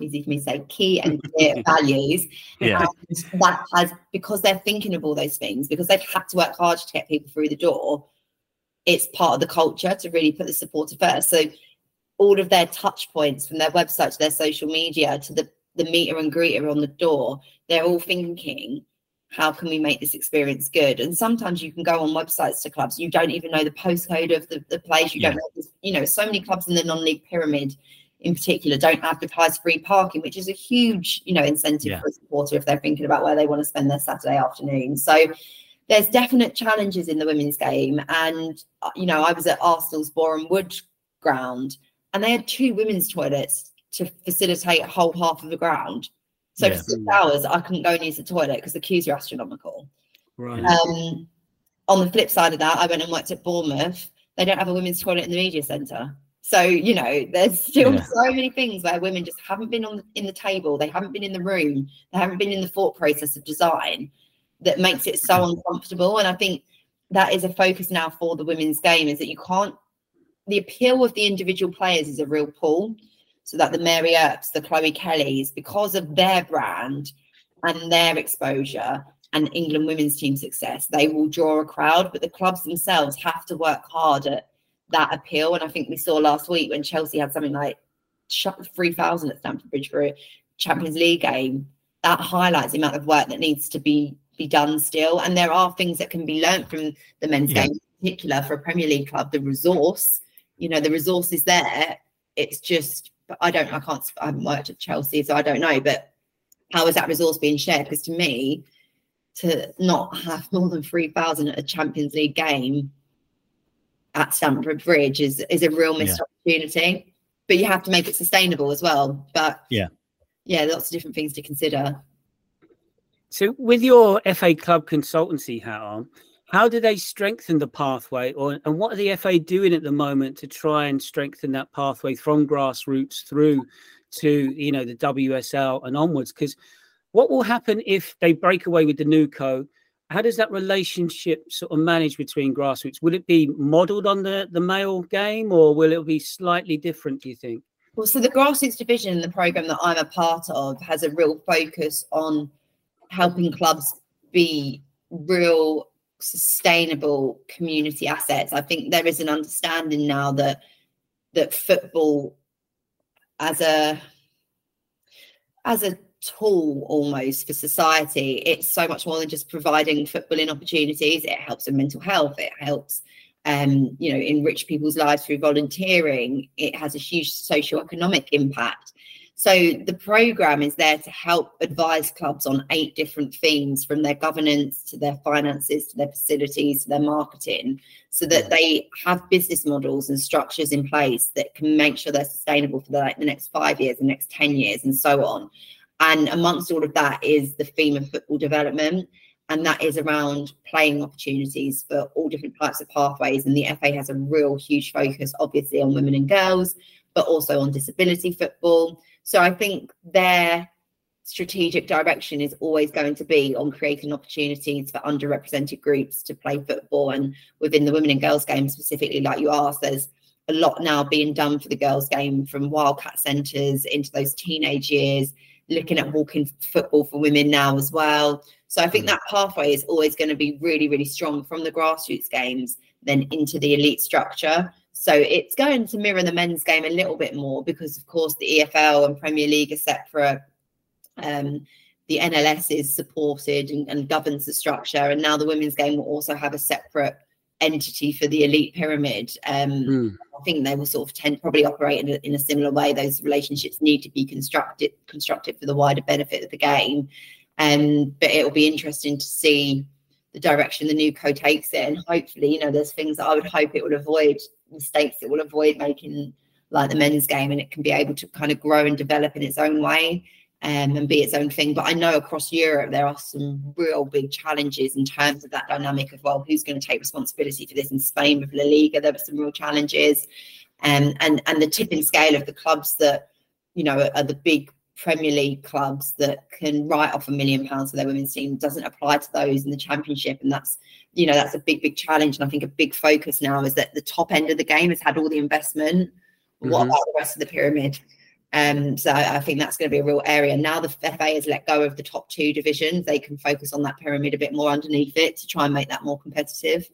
easy for me to say, key and *laughs* clear values. yeah And that has because they're thinking of all those things, because they've had to work hard to get people through the door. It's part of the culture to really put the supporter first. So all of their touch points from their website to their social media to the the meter and greeter on the door, they're all thinking, how can we make this experience good? And sometimes you can go on websites to clubs, you don't even know the postcode of the, the place, you don't know, this- you know, so many clubs in the non-league pyramid in particular don't advertise free parking, which is a huge, you know, incentive Yeah. for a supporter if they're thinking about where they want to spend their Saturday afternoon. So there's definite challenges in the women's game. And, uh, you know, I was at Arsenal's Boreham Wood ground and they had two women's toilets to facilitate a whole half of the ground. So Yeah. for six hours, I couldn't go and use the toilet because the queues are astronomical. Right. Um, on the flip side of that, I went and worked at Bournemouth. They don't have a women's toilet in the media centre. So, you know, there's still Yeah. so many things where women just haven't been on the, in the table, they haven't been in the room, they haven't been in the thought process of design that makes it so uncomfortable. And I think that is a focus now for the women's game is that you can't the appeal of the individual players is a real pull. So that the Mary Earps, the Chloe Kellys, because of their brand and their exposure and England women's team success, they will draw a crowd. But the clubs themselves have to work hard at that appeal. And I think we saw last week when Chelsea had something like three thousand at Stamford Bridge for a Champions League game. that highlights the amount of work that needs to be be done still. And there are things that can be learned from the men's yeah. game, in particular for a Premier League club. The resource, you know, the resource is there. It's just, I don't, I can't, I haven't worked at Chelsea, so I don't know. But how is that resource being shared? Because to me, to not have more than 3,000 at a Champions League game at Stamford Bridge is, is a real missed yeah. opportunity. But you have to make it sustainable as well. But yeah, yeah, lots of different things to consider. So, with your FA Club consultancy hat on, how do they strengthen the pathway, or and what are the FA doing at the moment to try and strengthen that pathway from grassroots through to you know the WSL and onwards? Because what will happen if they break away with the new co? How does that relationship sort of manage between grassroots? Will it be modelled on the the male game, or will it be slightly different? Do you think? Well, so the grassroots division the program that I'm a part of has a real focus on helping clubs be real sustainable community assets. I think there is an understanding now that that football as a as a tool almost for society it's so much more than just providing footballing opportunities it helps with mental health it helps um, you know, enrich people's lives through volunteering, it has a huge socio-economic impact. So the program is there to help advise clubs on eight different themes from their governance to their finances to their facilities to their marketing so that they have business models and structures in place that can make sure they're sustainable for the, like, the next five years, the next 10 years and so on. And amongst all of that is the theme of football development and that is around playing opportunities for all different types of pathways. And the FA has a real huge focus, obviously, on women and girls, but also on disability football. So I think their strategic direction is always going to be on creating opportunities for underrepresented groups to play football. And within the women and girls game, specifically, like you asked, there's a lot now being done for the girls game from wildcat centres into those teenage years looking at walking football for women now as well. So I think mm. that pathway is always going to be really, really strong from the grassroots games, then into the elite structure. So it's going to mirror the men's game a little bit more because, of course, the EFL and Premier League are separate. Um, the NLS is supported and, and governs the structure, and now the women's game will also have a separate entity for the elite pyramid. Um, mm. I think they will sort of tend probably operate in a, in a similar way. Those relationships need to be constructed constructed for the wider benefit of the game. Um, but it will be interesting to see the direction the new co takes it, and hopefully, you know, there's things that I would hope it will avoid mistakes it will avoid making like the men's game, and it can be able to kind of grow and develop in its own way um, and be its own thing. But I know across Europe there are some real big challenges in terms of that dynamic of well, who's going to take responsibility for this? In Spain with La Liga, there were some real challenges, um, and and the tipping scale of the clubs that you know are, are the big Premier League clubs that can write off a million pounds for their women's team doesn't apply to those in the Championship, and that's you know that's a big big challenge. And I think a big focus now is that the top end of the game has had all the investment. Mm-hmm. What about the rest of the pyramid? Um, so I think that's going to be a real area. Now the FA has let go of the top two divisions, they can focus on that pyramid a bit more underneath it to try and make that more competitive.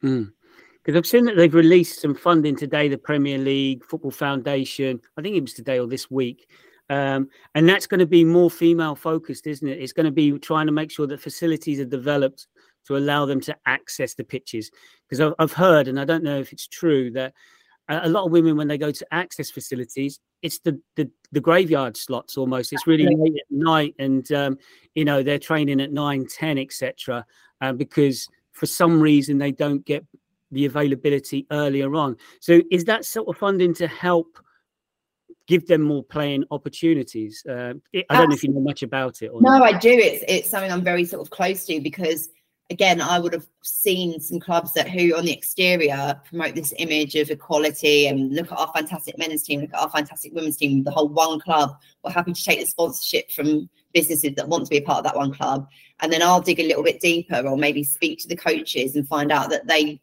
Because mm. I've seen that they've released some funding today, the Premier League, Football Foundation. I think it was today or this week. Um, and that's going to be more female focused, isn't it? It's going to be trying to make sure that facilities are developed to allow them to access the pitches. Because I've heard, and I don't know if it's true, that a lot of women when they go to access facilities it's the the, the graveyard slots almost it's really late at night and um, you know they're training at 9 10 etc uh, because for some reason they don't get the availability earlier on so is that sort of funding to help give them more playing opportunities uh, it, i don't know if you know much about it no not. i do it's it's something i'm very sort of close to because again, I would have seen some clubs that who on the exterior promote this image of equality and look at our fantastic men's team, look at our fantastic women's team, the whole one club. We're happy to take the sponsorship from businesses that want to be a part of that one club. And then I'll dig a little bit deeper or maybe speak to the coaches and find out that they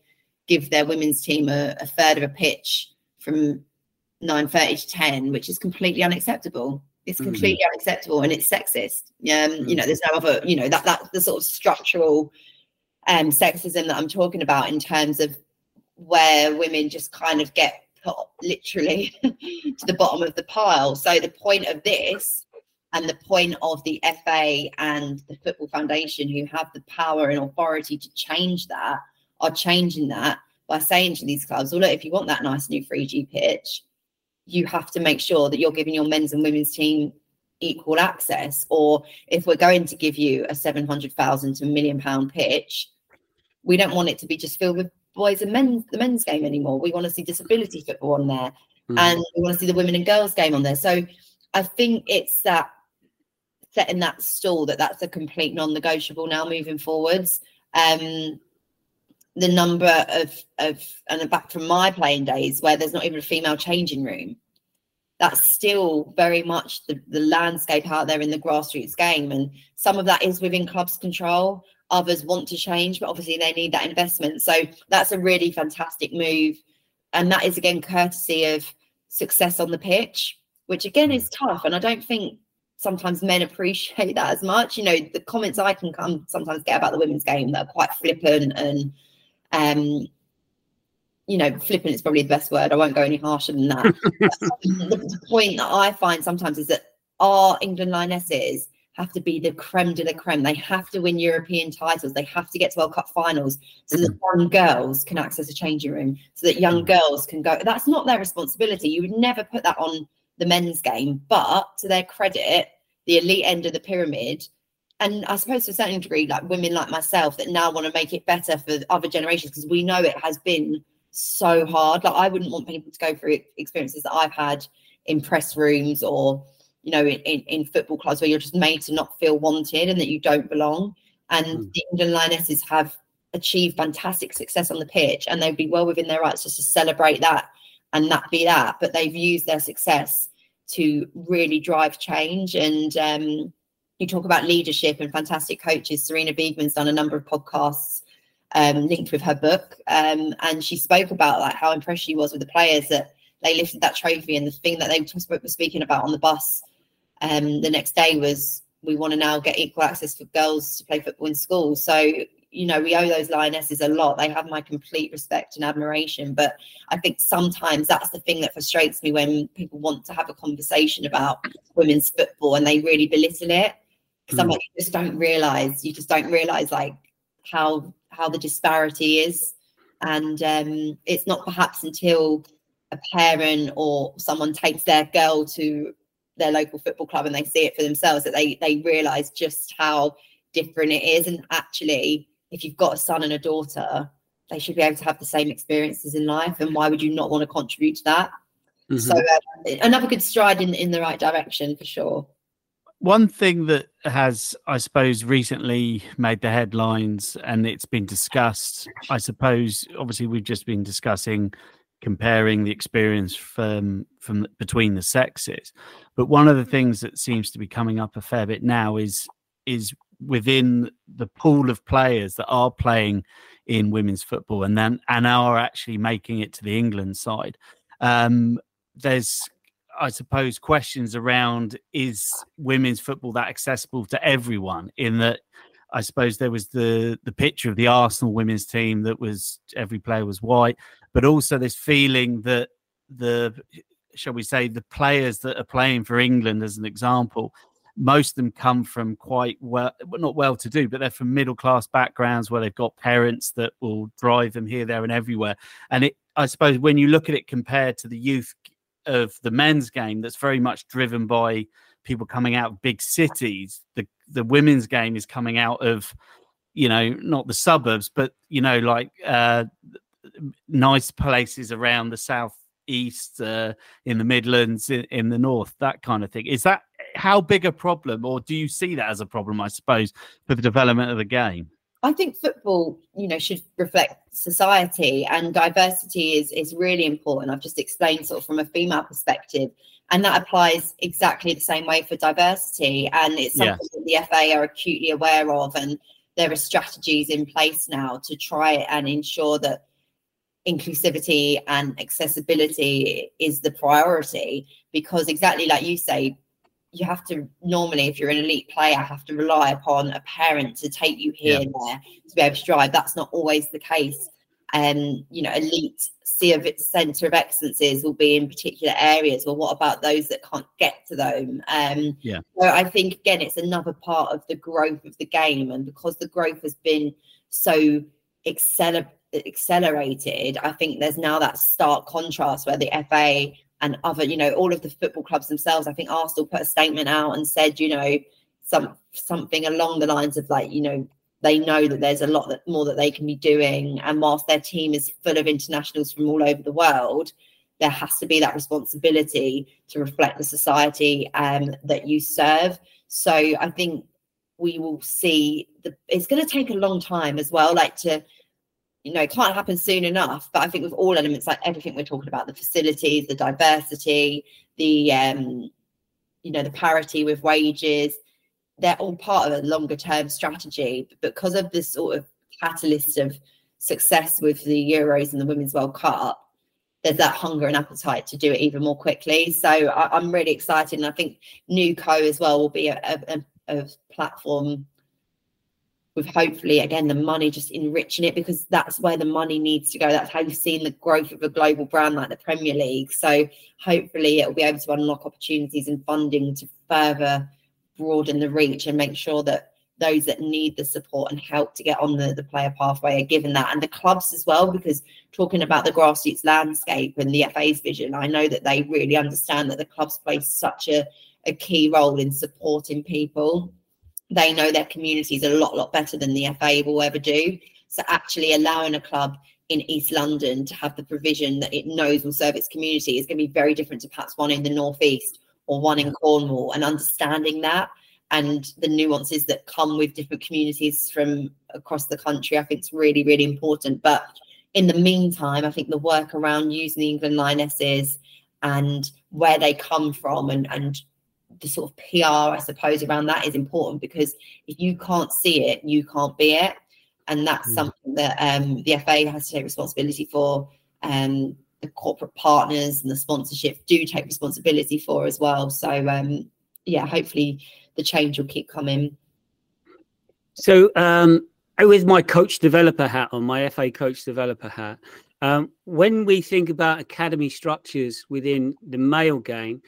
give their women's team a, a third of a pitch from 9.30 to 10, which is completely unacceptable. It's mm-hmm. completely mm-hmm. unacceptable and it's sexist. Um. You know, there's no other, you know, that that's the sort of structural um, sexism that I'm talking about in terms of where women just kind of get put literally *laughs* to the bottom of the pile. So the point of this And the point of the FA and the Football Foundation, who have the power and authority to change that, are changing that by saying to these clubs, well, look, if you want that nice new 3G pitch, you have to make sure that you're giving your men's and women's team equal access. Or if we're going to give you a 700,000 to a million pound pitch, we don't want it to be just filled with boys and men, the men's game anymore. We want to see disability football on there mm. and we want to see the women and girls game on there. So I think it's that setting that stall that that's a complete non-negotiable now moving forwards. Um, the number of of and back from my playing days where there's not even a female changing room. That's still very much the, the landscape out there in the grassroots game. And some of that is within clubs' control. Others want to change, but obviously they need that investment. So that's a really fantastic move. And that is again courtesy of success on the pitch, which again is tough. And I don't think sometimes men *laughs* appreciate that as much. You know, the comments I can come sometimes get about the women's game that are quite flippant and um you know, flippant is probably the best word. I won't go any harsher than that. the, the point that I find sometimes is that our England Lionesses have to be the creme de la creme. They have to win European titles. They have to get to World Cup finals so that mm-hmm. young girls can access a changing room, so that young mm. girls can go. That's not their responsibility. You would never put that on the men's game. But to their credit, the elite end of the pyramid, and I suppose to a certain degree, like women like myself that now want to make it better for other generations because we know it has been so hard. Like I wouldn't want people to go through experiences that I've had in press rooms or you know in, in football clubs where you're just made to not feel wanted and that you don't belong. And mm. the England Lionesses have achieved fantastic success on the pitch, and they'd be well within their rights just to celebrate that and that be that. But they've used their success to really drive change. And um, you talk about leadership and fantastic coaches. Sarina Wiegman's done a number of podcasts um, linked with her book, um, and she spoke about like how impressed she was with the players that they lifted that trophy. And the thing that they were speaking about on the bus um, the next day was we want to now get equal access for girls to play football in school. So you know, we owe those lionesses a lot. They have my complete respect and admiration. But I think sometimes that's the thing that frustrates me when people want to have a conversation about women's football and they really belittle it. Because mm. I'm like, you just don't realize, you just don't realize like how how the disparity is. And um, it's not perhaps until a parent or someone takes their girl to their local football club and they see it for themselves that they they realize just how different it is and actually if you've got a son and a daughter, they should be able to have the same experiences in life. And why would you not want to contribute to that? Mm-hmm. So uh, another good stride in in the right direction for sure. One thing that has, I suppose, recently made the headlines and it's been discussed, I suppose, obviously, we've just been discussing comparing the experience from from between the sexes but one of the things that seems to be coming up a fair bit now is is within the pool of players that are playing in women's football and then and are actually making it to the England side. Um, there's I suppose questions around is women's football that accessible to everyone in that I suppose there was the the picture of the Arsenal women's team that was every player was white, but also this feeling that the shall we say the players that are playing for England as an example most of them come from quite well, not well to do, but they're from middle class backgrounds where they've got parents that will drive them here, there, and everywhere. And it, I suppose, when you look at it compared to the youth of the men's game, that's very much driven by people coming out of big cities. The the women's game is coming out of, you know, not the suburbs, but you know, like uh, nice places around the south east, uh, in the Midlands, in, in the north, that kind of thing. Is that how big a problem, or do you see that as a problem? I suppose for the development of the game. I think football, you know, should reflect society, and diversity is is really important. I've just explained sort of from a female perspective, and that applies exactly the same way for diversity. And it's something yeah. that the FA are acutely aware of, and there are strategies in place now to try and ensure that inclusivity and accessibility is the priority. Because exactly like you say, you have to normally, if you're an elite player, have to rely upon a parent to take you here yeah. and there to be able to drive. That's not always the case. um, you know, elite centre of excellences will be in particular areas. Well, what about those that can't get to them? Um, yeah. So I think again, it's another part of the growth of the game, and because the growth has been so acceler- accelerated, I think there's now that stark contrast where the FA and other, you know, all of the football clubs themselves. I think Arsenal put a statement out and said, you know, some something along the lines of like, you know, they know that there's a lot that, more that they can be doing. And whilst their team is full of internationals from all over the world, there has to be that responsibility to reflect the society um, that you serve. So I think we will see the it's going to take a long time as well, like to you know, it can't happen soon enough. But I think with all elements, like everything we're talking about, the facilities, the diversity, the um, you know, the parity with wages, they're all part of a longer term strategy. But because of this sort of catalyst of success with the Euros and the Women's World Cup, there's that hunger and appetite to do it even more quickly. So I, am really excited, and I think NewCo as well will be a, a, a platform with hopefully again the money just enriching it because that's where the money needs to go. That's how you've seen the growth of a global brand like the Premier League. So hopefully it will be able to unlock opportunities and funding to further broaden the reach and make sure that those that need the support and help to get on the, the player pathway are given that and the clubs as well because talking about the grassroots landscape and the FA's vision I know that they really understand that the clubs play such a, a key role in supporting people they know their communities a lot lot better than the FA will ever do so actually allowing a club in East London to have the provision that it knows will serve its community is going to be very different to perhaps one in the northeast or one in Cornwall and understanding that and the nuances that come with different communities from across the country, I think it's really, really important. But in the meantime, I think the work around using the England Lionesses and where they come from and, and the sort of PR, I suppose, around that is important because if you can't see it, you can't be it. And that's mm. something that um, the FA has to take responsibility for. Um, the corporate partners and the sponsorship do take responsibility for as well. So um, yeah, hopefully the change will keep coming. So um, with my coach developer hat on, my FA coach developer hat, um, when we think about academy structures within the male game,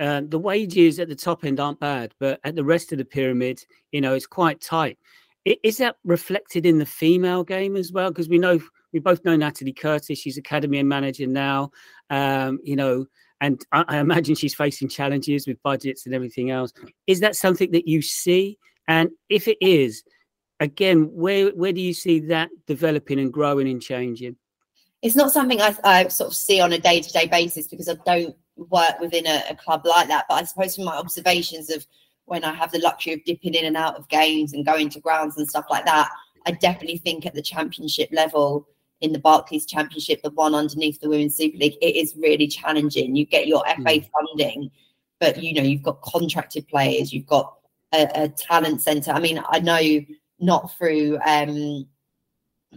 uh, the wages at the top end aren't bad, but at the rest of the pyramid, you know, it's quite tight. Is that reflected in the female game as well? Because we know we both know Natalie Curtis. She's academy and manager now. Um, you know, and I, I, imagine she's facing challenges with budgets and everything else. Is that something that you see? And if it is, again, where where do you see that developing and growing and changing? It's not something I, I sort of see on a day to day basis because I don't work within a, a club like that. But I suppose from my observations of when I have the luxury of dipping in and out of games and going to grounds and stuff like that, I definitely think at the championship level, in the Barclays Championship, the one underneath the Women's Super League, it is really challenging. You get your FA mm. funding, but you know you've got contracted players, you've got a, a talent centre. I mean, I know not through um,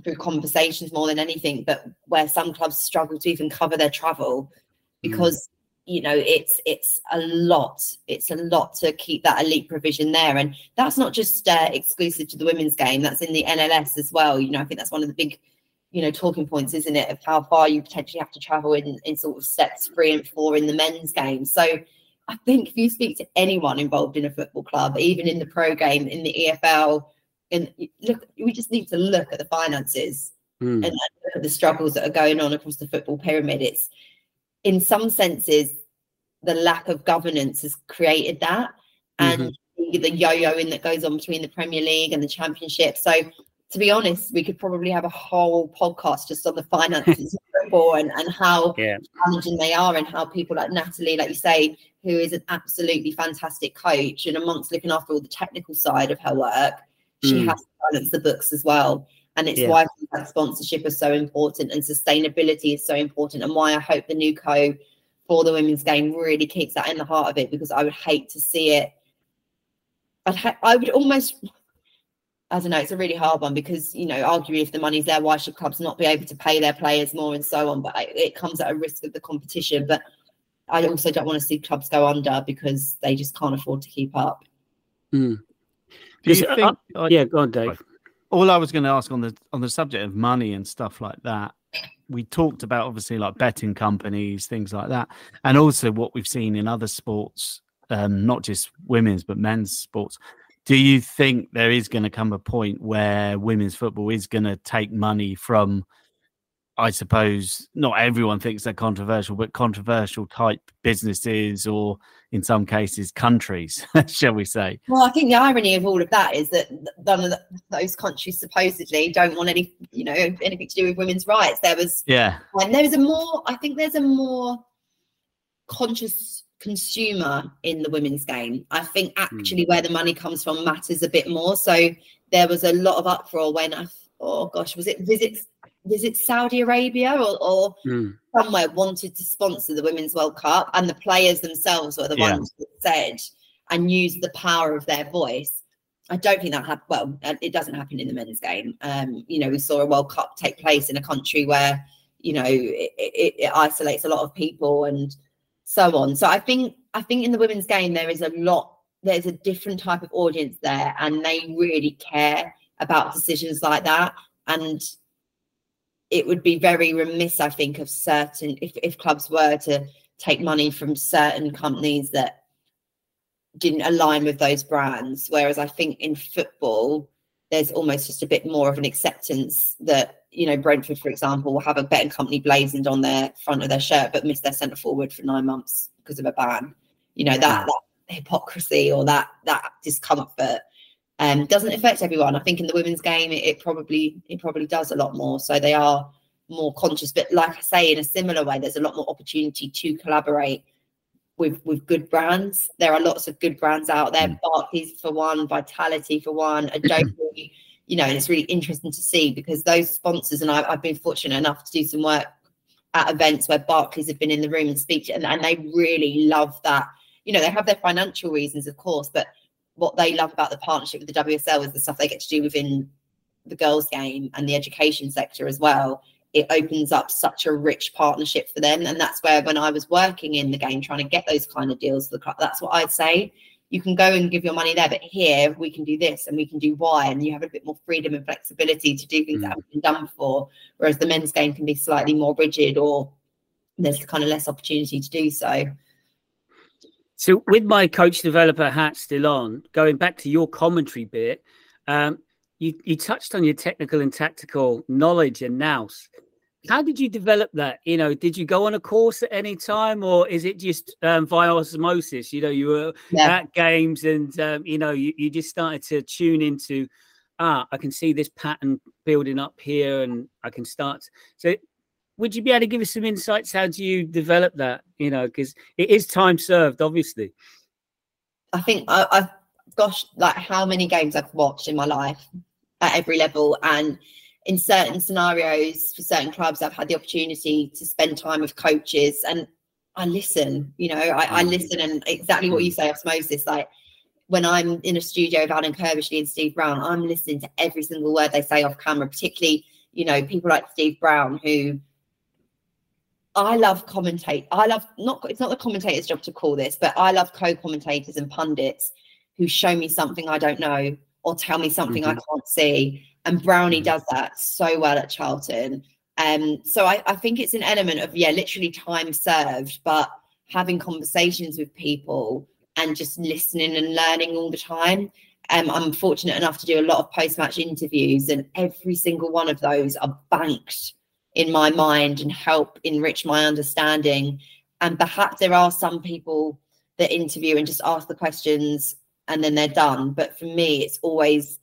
through conversations more than anything, but where some clubs struggle to even cover their travel because mm. You know it's it's a lot. It's a lot to keep that elite provision there, and that's not just uh, exclusive to the women's game. That's in the NLS as well. You know, I think that's one of the big you know talking points isn't it of how far you potentially have to travel in in sort of steps three and four in the men's game so i think if you speak to anyone involved in a football club even in the pro game in the efl and look we just need to look at the finances mm. and look at the struggles that are going on across the football pyramid it's in some senses the lack of governance has created that and mm-hmm. the yo-yoing that goes on between the premier league and the championship so to be honest, we could probably have a whole podcast just on the finances of football and, and how yeah. challenging they are and how people like Natalie, like you say, who is an absolutely fantastic coach and amongst looking after all the technical side of her work, she mm. has to balance the books as well. And it's yeah. why that sponsorship is so important and sustainability is so important and why I hope the NewCo for the women's game really keeps that in the heart of it because I would hate to see it. I'd ha- I would almost I don't know, it's a really hard one because, you know, arguably if the money's there, why should clubs not be able to pay their players more and so on? But it comes at a risk of the competition. But I also don't want to see clubs go under because they just can't afford to keep up. Mm. Uh, think, uh, yeah, go on, Dave. All I was going to ask on the on the subject of money and stuff like that, we talked about obviously like betting companies, things like that, and also what we've seen in other sports, um, not just women's but men's sports. Do you think there is going to come a point where women's football is going to take money from I suppose not everyone thinks they're controversial, but controversial type businesses or in some cases countries, *laughs* shall we say? Well, I think the irony of all of that is that none of those countries supposedly don't want any, you know, anything to do with women's rights. There was, yeah, and there was a more, I think there's a more conscious consumer in the women's game. I think hmm. actually mm. where the money comes from matters a bit more. So there was a lot of uproar when I, oh gosh, was it visits visit Saudi Arabia or, or mm. somewhere wanted to sponsor the Women's World Cup, and the players themselves were the yeah. ones that said and used the power of their voice. I don't think that happened. Well, uh, it doesn't happen in the men's game. Um, you know, we saw a World Cup take place in a country where you know it, it, it isolates a lot of people and so on. So I think I think in the women's game there is a lot. There's a different type of audience there, and they really care about decisions like that. And it would be very remiss, I think, of certain if, if clubs were to take money from certain companies that didn't align with those brands. Whereas I think in football, there's almost just a bit more of an acceptance that, you know, Brentford, for example, will have a betting company blazoned on their front of their shirt, but miss their centre forward for nine months because of a ban. You know, that, that hypocrisy or that that discomfort um, doesn't affect everyone. I think in the women's game, it, it, probably it probably does a lot more. So they are more conscious. But like I say, in a similar way, there's a lot more opportunity to collaborate with with good brands. There are lots of good brands out there. Mm. Barclays for one, Vitality for one, *laughs* Adobe. you know, and it's really interesting to see because those sponsors, and I, have been fortunate enough to do some work at events where Barclays have been in the room and speak, and, and they really love that. You know, they have their financial reasons, of course, but what they love about the partnership with the WSL is the stuff they get to do within the girls' game and the education sector as well. It opens up such a rich partnership for them. And that's where, when I was working in the game, trying to get those kind of deals, that's what I'd say. You can go and give your money there, but here we can do this and we can do Y, and you have a bit more freedom and flexibility to do things mm. that haven't been done before. Whereas the men's game can be slightly more rigid or there's kind of less opportunity to do so. So, with my coach developer hat still on, going back to your commentary bit, um, you, you touched on your technical and tactical knowledge and nous. How did you develop that? You know, did you go on a course at any time, or is it just um, via osmosis? You know, you were yeah. at games, and um, you know, you, you just started to tune into, ah, I can see this pattern building up here, and I can start. So, would you be able to give us some insights? How do you develop that? You know, because it is time served, obviously. I think I, I've, gosh, like how many games I've watched in my life at every level, and in certain scenarios for certain clubs, I've had the opportunity to spend time with coaches, and I listen. You know, I, I mm. listen, and exactly what you say, osmosis, like when I'm in a studio with Alan Curbishley and Steve Brown, I'm listening to every single word they say off camera, particularly, you know, people like Steve Brown who I love commentate. I love not it's not the commentator's job to call this, but I love co-commentators and pundits who show me something I don't know or tell me something mm-hmm. I can't see. And Brownie mm-hmm. does that so well at Charlton. Um, so I, I think it's an element of yeah, literally time served, but having conversations with people and just listening and learning all the time. Um, I'm fortunate enough to do a lot of post-match interviews, and every single one of those are banked in my mind and help enrich my understanding. And perhaps there are some people that interview and just ask the questions and then they're done. But for me, it's always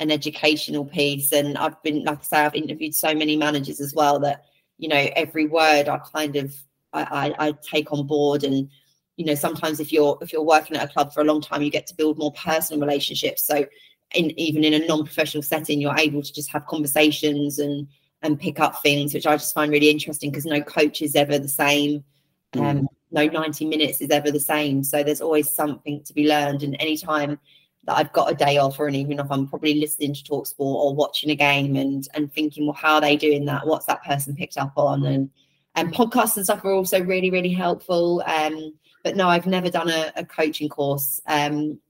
an educational piece. And I've been, like I say, I've interviewed so many managers as well that, you know, every word I kind of I, I, I take on board and you know sometimes if you're if you're working at a club for a long time you get to build more personal relationships so in even in a non-professional setting you're able to just have conversations and and pick up things, which I just find really interesting because no coach is ever the same. Um, mm. no 90 minutes is ever the same. So there's always something to be learned. And anytime that I've got a day off, or an even if I'm probably listening to talk sport or watching a game and and thinking, well, how are they doing that? What's that person picked up on? And and podcasts and stuff are also really, really helpful. Um, but no, I've never done a, a coaching course. Um,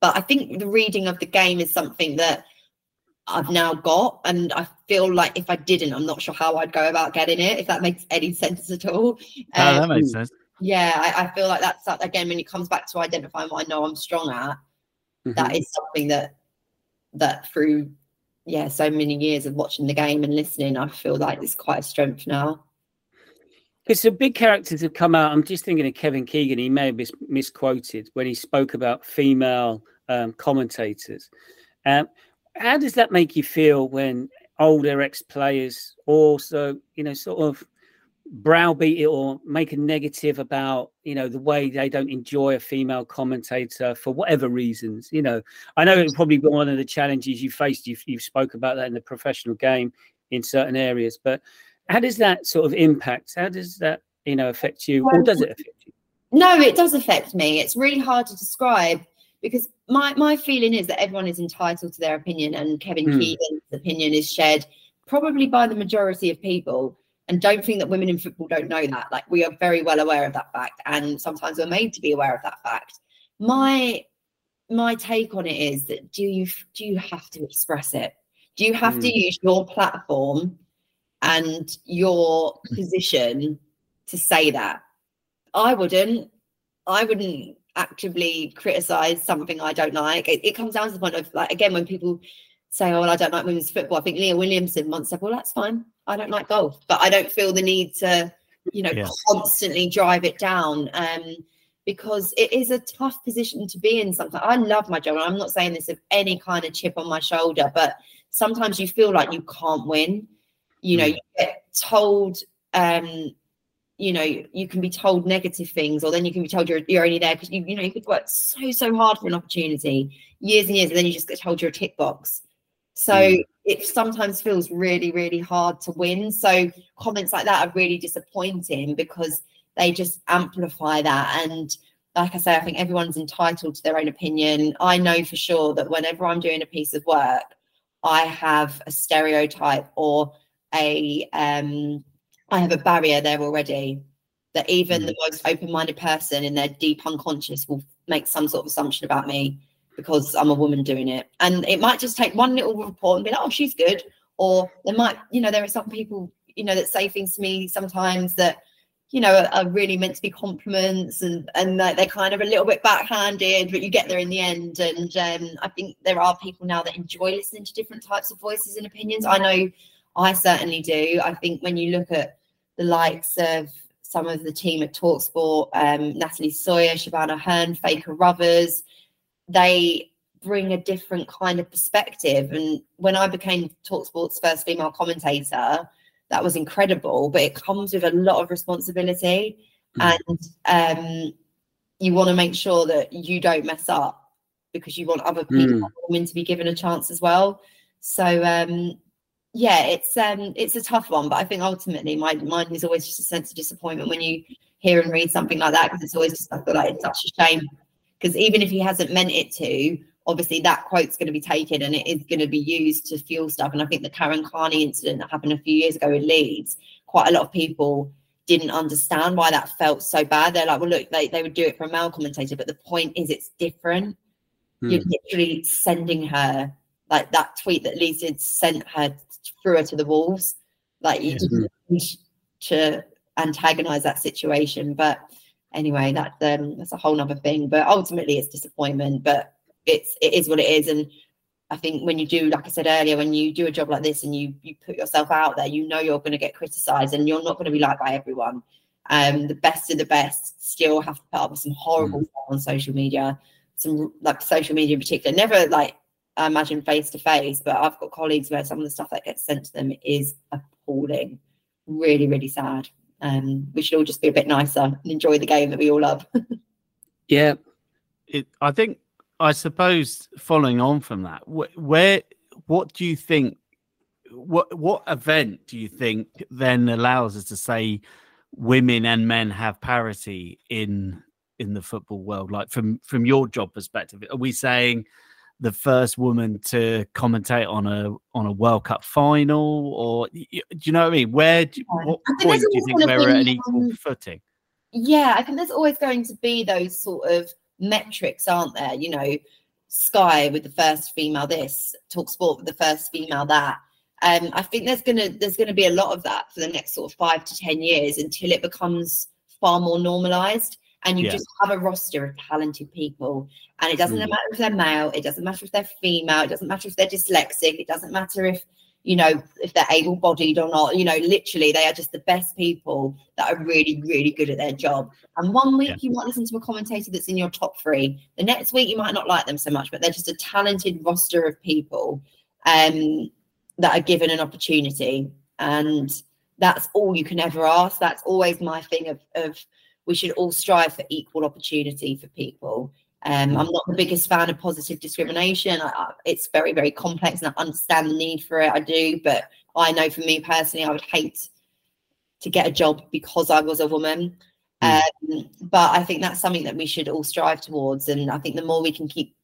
but I think the reading of the game is something that I've now got, and I feel like if I didn't, I'm not sure how I'd go about getting it. If that makes any sense at all. Oh, um, that makes sense. Yeah, I, I, feel like that's again when it comes back to identifying what I know I'm strong at. Mm-hmm. That is something that that through yeah so many years of watching the game and listening, I feel like it's quite a strength now. Because the big characters have come out. I'm just thinking of Kevin Keegan. He may have mis- misquoted when he spoke about female um, commentators. Um, how does that make you feel when older ex players also, you know, sort of browbeat it or make a negative about you know the way they don't enjoy a female commentator for whatever reasons? You know i know it's probably been one of the challenges you faced. You've, you've spoke about that in the professional game in certain areas but how does that sort of impact? How does that you know affect you or does it affect you? No it does affect me. It's really hard to describe because my my feeling is that everyone is entitled to their opinion and kevin mm. keegan's opinion is shared probably by the majority of people and don't think that women in football don't know that. Like we are very well aware of that fact, and sometimes we're made to be aware of that fact. My my take on it is that do you do you have to express it? Do you have mm. to use your platform and your position to say that? I wouldn't. I wouldn't actively criticize something I don't like. It, it comes down to the point of like again when people say, "Oh, well, I don't like women's football." I think Leah Williamson once said, "Well, that's fine. I don't like golf, but I don't feel the need to, you know, yeah. constantly drive it down." Um, because it is a tough position to be in. Sometimes I love my job, and I'm not saying this with any kind of chip on my shoulder, but sometimes you feel like you can't win. You know, mm. you get told, um, you know, you can be told negative things, or then you can be told you're you're only there because you you know you could work so so hard for an opportunity years and years, and then you just get told you're a tick box. So mm. it sometimes feels really, really hard to win. So comments like that are really disappointing because they just amplify that. And like I say, I think everyone's entitled to their own opinion. I know for sure that whenever I'm doing a piece of work, I have a stereotype or a um I have a barrier there already that even mm. the most open-minded person in their deep unconscious will make some sort of assumption about me because I'm a woman doing it. And it might just take one little report and be like, oh, she's good. Or there might, you know, there are some people, you know, that say things to me sometimes that, you know, are, are really meant to be compliments and and they're kind of a little bit backhanded, but you get there in the end. And um, I think there are people now that enjoy listening to different types of voices and opinions. I know I certainly do. I think when you look at the likes of some of the team at Talksport, um, Natalie Sawyer, Shebahn Aherne, Faker Rovers, they bring a different kind of perspective. And when I became Talksport's first female commentator, that was incredible, but it comes with a lot of responsibility. Mm. And um, you want to make sure that you don't mess up because you want other people mm. women to be given a chance as well. So um, yeah, it's um, it's a tough one, but I think ultimately my mind is always just a sense of disappointment when you hear and read something like that because it's always just I feel like it's such a shame because even if he hasn't meant it to, obviously that quote's going to be taken and it is going to be used to fuel stuff. And I think the Karen Carney incident that happened a few years ago in Leeds, quite a lot of people didn't understand why that felt so bad. They're like, well, look, they, they would do it for a male commentator, but the point is it's different. Hmm. You're literally sending her like that tweet that Lisa sent her threw her to the wolves. Like you yes. to antagonize that situation. But anyway, that's um that's a whole nother thing. But ultimately it's disappointment, but it's it is what it is. And I think when you do, like I said earlier, when you do a job like this and you you put yourself out there, you know you're going to get criticized and you're not going to be liked by everyone. Um, the best of the best still have to put up with some horrible mm. stuff on social media, some like social media in particular. Never like I imagine face to face, but I've got colleagues where some of the stuff that gets sent to them is appalling. Really, really sad um, we should all just be a bit nicer and enjoy the game that we all love. *laughs* yeah, it, I think. I suppose following on from that, wh- where what do you think? What what event do you think then allows us to say women and men have parity in in the football world? Like from from your job perspective, are we saying? The first woman to commentate on a on a World Cup final, or do you know what I mean? Where do, what point do you think we're at an equal um, footing? Yeah, I think there's always going to be those sort of metrics, aren't there? You know, Sky with the first female this, Talk Sport with the first female that. Um, I think there's gonna there's gonna be a lot of that for the next sort of five to ten years until it becomes far more normalized and you Yeah. just have a roster of talented people and it doesn't Mm. matter if they're male it doesn't matter if they're female it doesn't matter if they're dyslexic it doesn't matter if you know if they're able-bodied or not you know literally they are just the best people that are really really good at their job and one week Yeah. you might listen to a commentator that's in your top three the next week you might not like them so much but they're just a talented roster of people um that are given an opportunity and that's all you can ever ask that's always my thing of of we should all strive for equal opportunity for people um, I'm not the biggest fan of positive discrimination. I, I, it's very, very complex, and I understand the need for it. I do, but I know for me personally, I would hate to get a job because I was a woman. Mm. Um, but I think that's something that we should all strive towards, and I think the more we can keep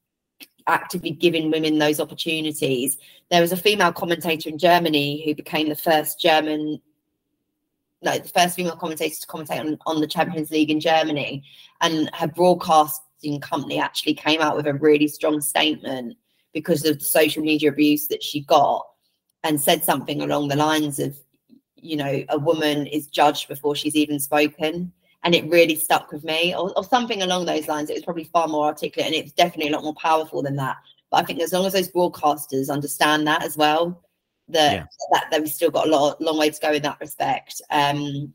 actively giving women those opportunities. There was a female commentator in Germany who became the first German no, the first female commentator to commentate on, on the Champions League in Germany. And her broadcasting company actually came out with a really strong statement because of the social media abuse that she got and said something along the lines of, you know, a woman is judged before she's even spoken. And it really stuck with me, or, or something along those lines. It was probably far more articulate and it was definitely a lot more powerful than that. But I think as long as those broadcasters understand that as well, that Yeah. that, that we've still got a lot, long way to go in that respect. Um,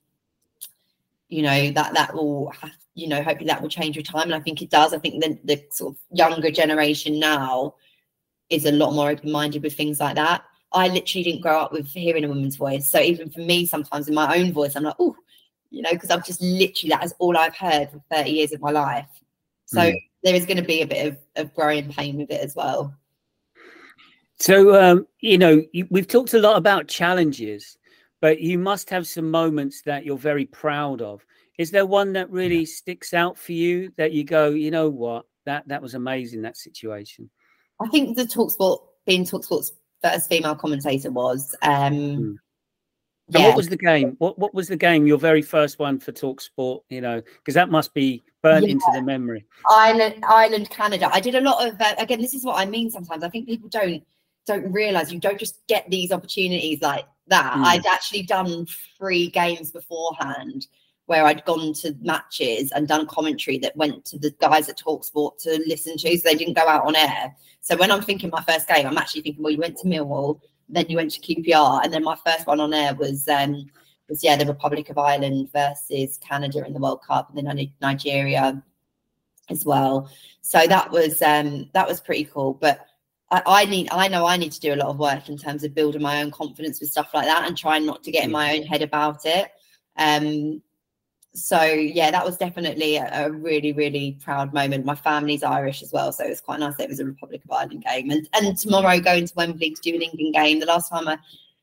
you know that that will have, you know hopefully that will change with time and i think it does i think the, the sort of younger generation now is a lot more open-minded with things like that i literally didn't grow up with hearing a woman's voice so even for me sometimes in my own voice i'm like oh you know because i've just literally that is all i've heard for 30 years of my life so Mm. there is going to be a bit of, of growing pain with it as well So, um, you know, we've talked a lot about challenges, but you must have some moments that you're very proud of. Is there one that really sticks out for you that you go, you know what, that that was amazing that situation? I think the Talksport being Talksport's first female commentator was. Um, Mm. Yeah, what was the game? What what was the game? Your very first one for Talk Sport, you know, because that must be burnt Yeah. into the memory. Ireland, Ireland, Canada. I did a lot of uh, again. This is what I mean. Sometimes I think people don't don't realize you don't just get these opportunities like that. Mm. I'd actually done three games beforehand where I'd gone to matches and done commentary that went to the guys at Talksport to listen to, so they didn't go out on air. So when I'm thinking my first game, I'm actually thinking, well, you went to Millwall, then you went to QPR, and then my first one on air was um was yeah the Republic of Ireland versus Canada in the World Cup, and then I Nigeria as well. So that was um that was pretty cool. But I, I need I know I need to do a lot of work in terms of building my own confidence with stuff like that and trying not to get in my own head about it. Um so yeah, that was definitely a, a really, really proud moment. My family's Irish as well, so it was quite nice that it was a Republic of Ireland game. And and tomorrow going to Wembley to do an England game. The last time I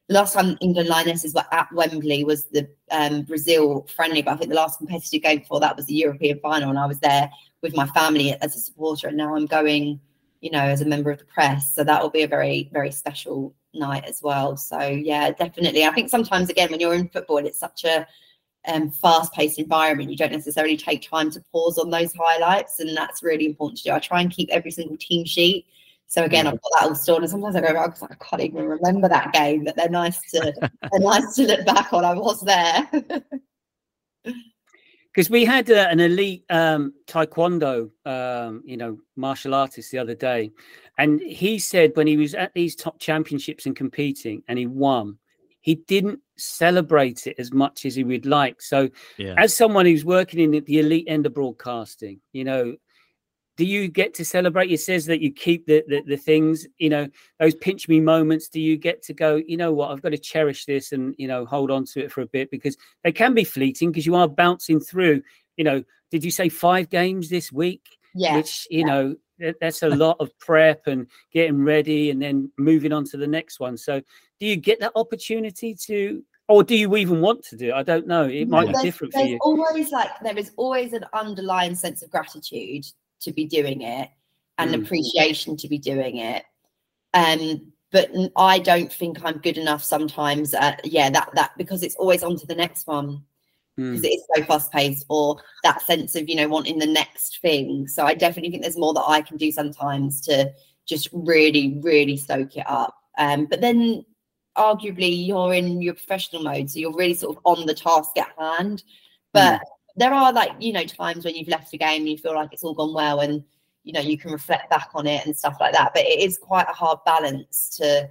the last time England Lionesses were at Wembley was the um, Brazil friendly, but I think the last competitive game before that was the European final, and I was there with my family as a supporter, and now I'm going, you know, as a member of the press. So that will be a very, very special night as well. So yeah, definitely. I think sometimes again when you're in football, it's such a um, fast-paced environment. You don't necessarily take time to pause on those highlights, and that's really important to do. I try and keep every single team sheet. So again, I've got that all stored, and sometimes I go back, because I can't even remember that game, but they're nice to *laughs* they're nice to look back on. I was there. *laughs* Because we had uh, an elite um, taekwondo, um, you know, martial artist the other day, and he said when he was at these top championships and competing, and he won, he didn't celebrate it as much as he would like. So, Yeah. as someone who's working in the, the elite end of broadcasting, you know, do you get to celebrate? It says that you keep the, the the things, you know, those pinch me moments. Do you get to go? You know what? I've got to cherish this and you know hold on to it for a bit because they can be fleeting because you are bouncing through. You know, did you say five games this week? yeah. Which you know that- that's a lot of prep and getting ready and then moving on to the next one. So, do you get that opportunity to, or do you even want to do? it? I don't know. It might be different for there's you. always like there is always an underlying sense of gratitude to be doing it and Mm. appreciation to be doing it. Um, but I don't think I'm good enough sometimes. At, yeah, that that because it's always on to the next one. because mm. it is so fast paced or that sense of you know wanting the next thing so i definitely think there's more that i can do sometimes to just really really soak it up um, but then arguably you're in your professional mode so you're really sort of on the task at hand but mm. There are like you know times when you've left a game and you feel like it's all gone well and you know you can reflect back on it and stuff like that but it is quite a hard balance to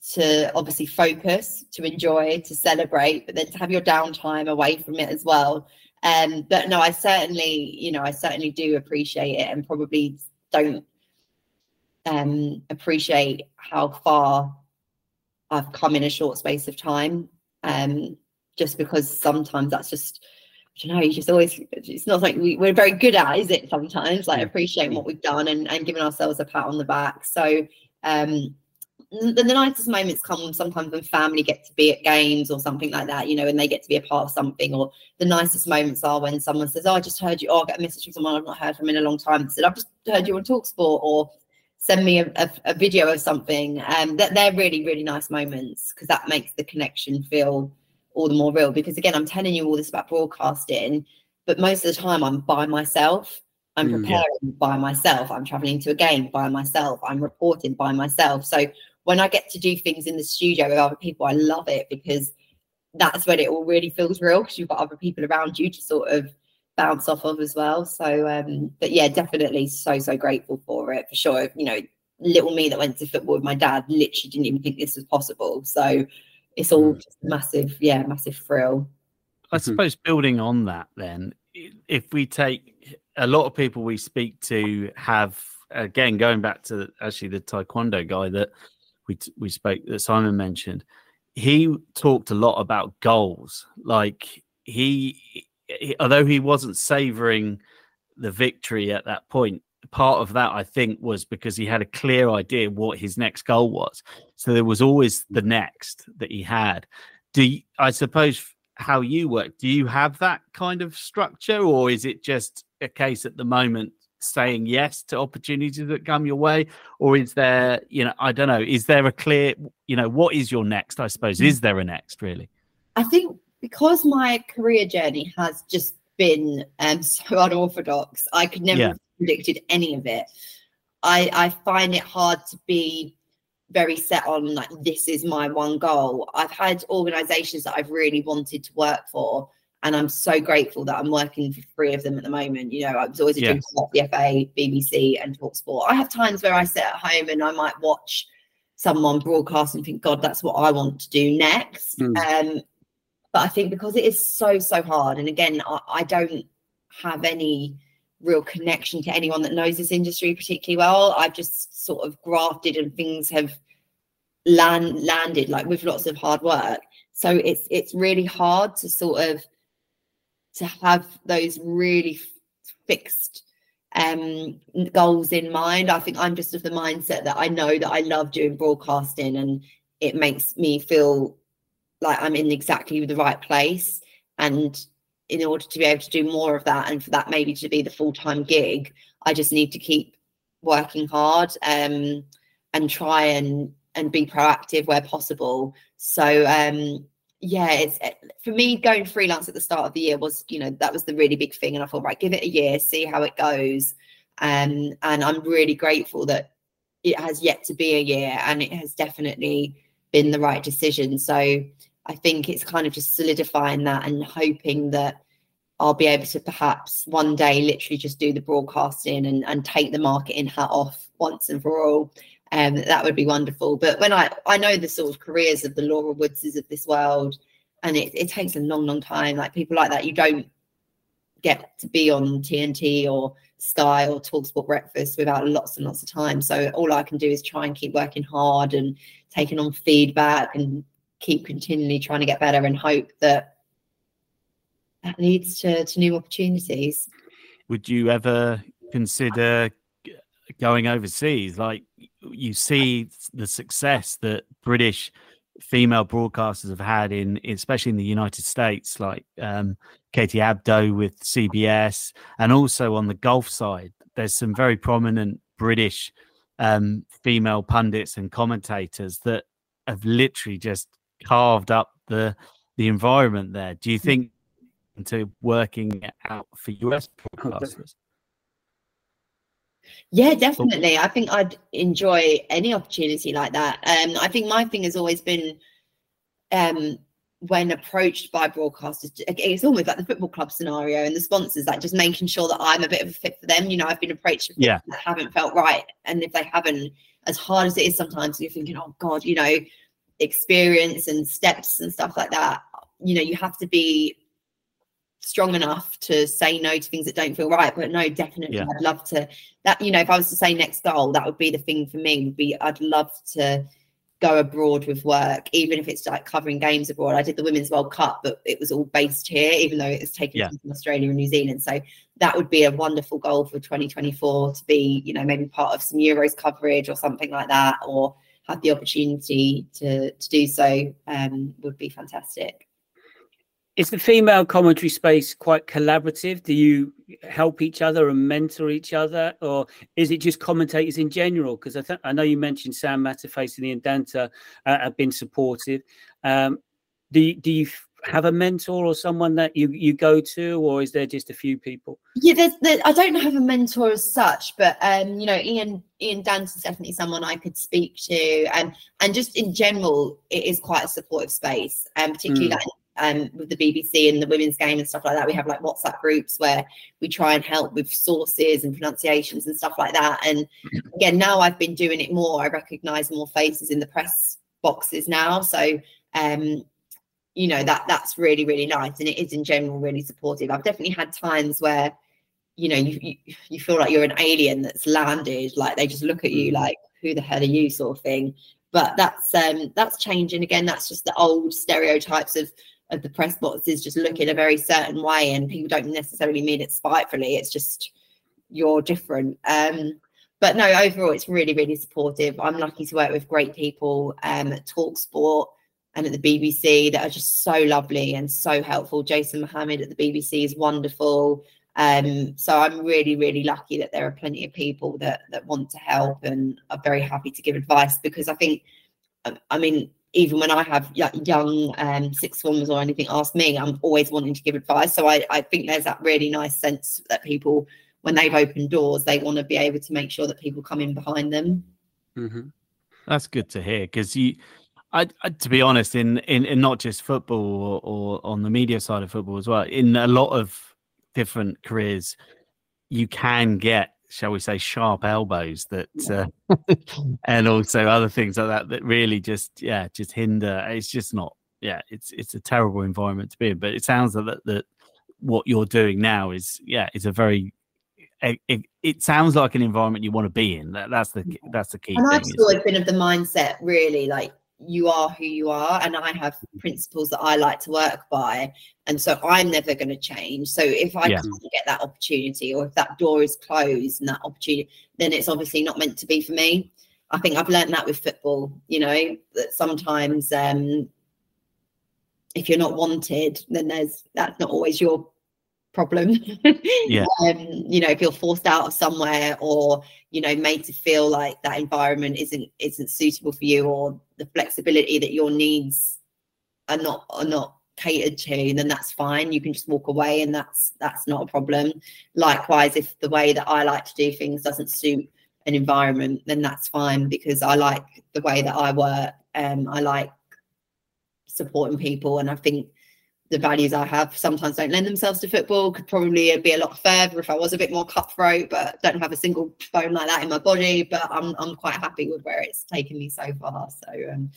to obviously focus, to enjoy, to celebrate, but then to have your downtime away from it as well. Um, but no, I certainly, you know, I certainly do appreciate it and probably don't um, appreciate how far I've come in a short space of time. Um, just because sometimes that's just, you know, you just always, it's not like we, we're very good at, is it? Sometimes like appreciating what we've done and, and giving ourselves a pat on the back. So, um, the, the nicest moments come sometimes when family get to be at games or something like that, you know, and they get to be a part of something. Or the nicest moments are when someone says, "Oh, I just heard you." Oh, I get a message from someone I've not heard from in a long time. Said, "I've just heard you on Talksport," or send me a, a, a video of something. Um, that they're really really nice moments because that makes the connection feel all the more real. Because again, I'm telling you all this about broadcasting, but most of the time I'm by myself. I'm preparing mm, yeah. by myself. I'm traveling to a game by myself. I'm reporting by myself. So when I get to do things in the studio with other people, I love it because that's when it all really feels real because you've got other people around you to sort of bounce off of as well. So, um, but yeah, definitely so, so grateful for it for sure. You know, little me that went to football with my dad literally didn't even think this was possible. So it's all mm. just massive, yeah, massive thrill. I mm-hmm. suppose building on that, then, if we take a lot of people we speak to have, again, going back to actually the Taekwondo guy that we we spoke that Simon mentioned, he talked a lot about goals. Like he, he although he wasn't savoring the victory at that point, part of that I think was because he had a clear idea what his next goal was. So there was always the next that he had. Do you, I suppose how you work? Do you have that kind of structure, or is it just a case at the moment saying yes to opportunities that come your way or is there you know i don't know is there a clear you know what is your next i suppose is there a next really i think because my career journey has just been um, *laughs* so unorthodox i could never yeah. have predicted any of it i i find it hard to be very set on like this is my one goal i've had organizations that i've really wanted to work for and I'm so grateful that I'm working for three of them at the moment. You know, I was always a yes. the FA, BBC, and Talksport. I have times where I sit at home and I might watch someone broadcast and think, God, that's what I want to do next. Mm. Um, but I think because it is so so hard, and again, I, I don't have any real connection to anyone that knows this industry particularly well. I've just sort of grafted and things have land landed like with lots of hard work. So it's it's really hard to sort of to have those really fixed um, goals in mind. I think I'm just of the mindset that I know that I love doing broadcasting and it makes me feel like I'm in exactly the right place. And in order to be able to do more of that and for that maybe to be the full-time gig, I just need to keep working hard um, and try and and be proactive where possible. So um, yeah, it's eh, for me going freelance at the start of the year was, you know, that was the really big thing. And I thought, right, give it a year, see how it goes. Um, and I'm really grateful that it has yet to be a year and it has definitely been the right decision. So I think it's kind of just solidifying that and hoping that I'll be able to perhaps one day literally just do the broadcasting and, and take the marketing hat off once and for all um, that would be wonderful. But when I I know the sort of careers of the Laura Woodses of this world, and it, it takes a long, long time. Like people like that, you don't get to be on TNT or Sky or Talksport Breakfast without lots and lots of time. So all I can do is try and keep working hard and taking on feedback and keep continually trying to get better and hope that that leads to, to new opportunities. Would you ever consider going overseas? Like you see the success that British female broadcasters have had in, especially in the United States, like um, Katie Abdo with CBS, and also on the golf side, there's some very prominent British um, female pundits and commentators that have literally just carved up the the environment there. Do you think to working out for US broadcasters? Yeah, definitely. I think I'd enjoy any opportunity like that. Um, I think my thing has always been um, when approached by broadcasters, it's almost like the football club scenario and the sponsors, like just making sure that I'm a bit of a fit for them. You know, I've been approached yeah. that haven't felt right. And if they haven't, as hard as it is sometimes, you're thinking, oh God, you know, experience and steps and stuff like that. You know, you have to be strong enough to say no to things that don't feel right. But no, definitely, yeah. I'd love to. That you know, if I was to say next goal, that would be the thing for me. Would be I'd love to go abroad with work, even if it's like covering games abroad. I did the Women's World Cup, but it was all based here, even though it was taken yeah. from Australia and New Zealand. So that would be a wonderful goal for 2024 to be, you know, maybe part of some Euros coverage or something like that, or have the opportunity to to do so um, would be fantastic. Is the female commentary space quite collaborative? Do you help each other and mentor each other, or is it just commentators in general? Because I th- I know you mentioned Sam Matterface and Ian Danter uh, have been supportive. Um, do do you have a mentor or someone that you you go to, or is there just a few people? Yeah, there's, there, I don't have a mentor as such, but um, you know, Ian Ian Danter is definitely someone I could speak to, and and just in general, it is quite a supportive space, and um, particularly mm. like um, with the BBC and the women's game and stuff like that. We have like WhatsApp groups where we try and help with sources and pronunciations and stuff like that. And *laughs* again, now I've been doing it more. I recognise more faces in the press boxes now. So um, you know that that's really really nice, and it is in general really supportive. I've definitely had times where you know you, you, you feel like you're an alien that's landed like they just look at you mm. like who the hell are you? sort of thing. But that's um that's changing again. That's just the old stereotypes of of the press boxes just look in a very certain way and people don't necessarily mean it spitefully it's just you're different. Um but no overall it's really really supportive. I'm lucky to work with great people um at talk sport and at the bbc that are just so lovely and so helpful jason mohammad at the bbc is wonderful um, so I'm really, really lucky that there are plenty of people that that want to help and are very happy to give advice because I think, I mean, even when I have young um, sixth formers or anything ask me, I'm always wanting to give advice. So I, I think there's that really nice sense that people, when they've opened doors, they want to be able to make sure that people come in behind them. Mm-hmm. That's good to hear because you, I, I, to be honest, in, in in not just football or, or on the media side of football as well, in a lot of different careers, you can get shall we say, sharp elbows that, uh, *laughs* and also other things like that that really just, yeah, just hinder. It's just not, yeah, it's it's a terrible environment to be in. But it sounds like that, that what you're doing now is, yeah, it's a very it, it, sounds like an environment you want to be in. That, that's the that's the key. And I've always been of the mindset, really, like you are who you are and i have principles that i like to work by and so i'm never going to change so if i yeah. can't get that opportunity or if that door is closed and that opportunity then it's obviously not meant to be for me i think i've learned that with football you know that sometimes um if you're not wanted then there's that's not always your problem. *laughs* yeah. Um, you know, if you're forced out of somewhere or, you know, made to feel like that environment isn't isn't suitable for you or the flexibility that your needs are not are not catered to, then that's fine. You can just walk away and that's that's not a problem. Likewise, if the way that I like to do things doesn't suit an environment, then that's fine because I like the way that I work. Um, I like supporting people and I think the values I have sometimes don't lend themselves to football. Could probably be a lot further if I was a bit more cutthroat, but don't have a single bone like that in my body. But I'm I'm quite happy with where it's taken me so far. So um.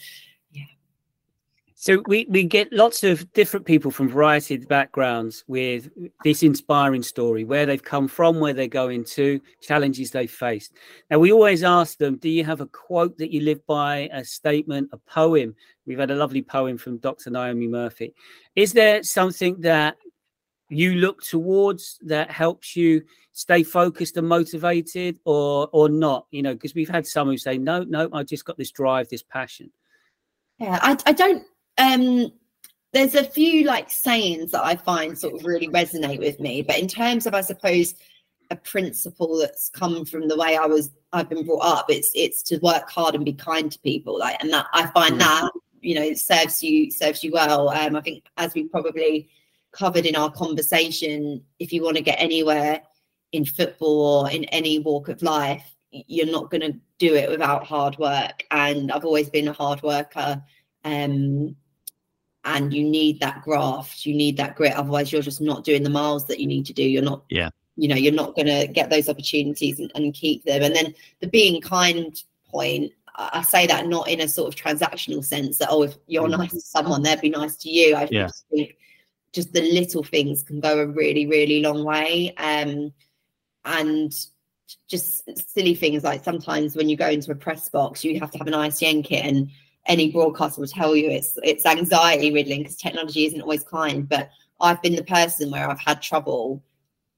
So we, we get lots of different people from variety of backgrounds with this inspiring story, where they've come from, where they're going to, challenges they've faced. Now we always ask them, do you have a quote that you live by, a statement, a poem? We've had a lovely poem from Dr. Naomi Murphy. Is there something that you look towards that helps you stay focused and motivated or or not? You know, because we've had some who say, no, no, I just got this drive, this passion. Yeah, I, I don't um there's a few like sayings that I find sort of really resonate with me. But in terms of, I suppose, a principle that's come from the way I was I've been brought up, it's it's to work hard and be kind to people. Like, and that I find mm. that you know serves you serves you well. Um, I think as we probably covered in our conversation, if you want to get anywhere in football or in any walk of life, you're not going to do it without hard work. And I've always been a hard worker. Um, and you need that graft, you need that grit. Otherwise, you're just not doing the miles that you need to do. You're not, yeah, you know, you're not going to get those opportunities and, and keep them. And then the being kind point, I say that not in a sort of transactional sense that oh, if you're mm. nice to someone, they'd be nice to you. I yeah. think just the little things can go a really, really long way. Um, and just silly things like sometimes when you go into a press box, you have to have an ISDN kit, and any broadcaster will tell you it's it's anxiety riddling because technology isn't always kind. But I've been the person where I've had trouble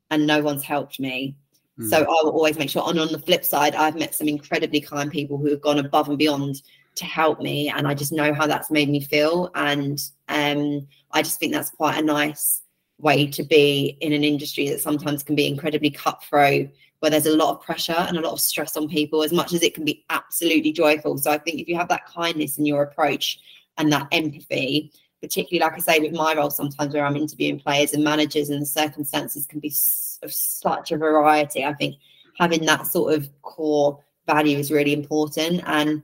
and no one's helped me. Mm. So I will always make sure. And on the flip side, I've met some incredibly kind people who have gone above and beyond to help me, and I just know how that's made me feel. And um, I just think that's quite a nice way to be in an industry that sometimes can be incredibly cutthroat where there's a lot of pressure and a lot of stress on people as much as it can be absolutely joyful. So i think if you have that kindness in your approach and that empathy particularly like i say with my role sometimes where i'm interviewing players and managers and the circumstances can be of such a variety i think having that sort of core value is really important. And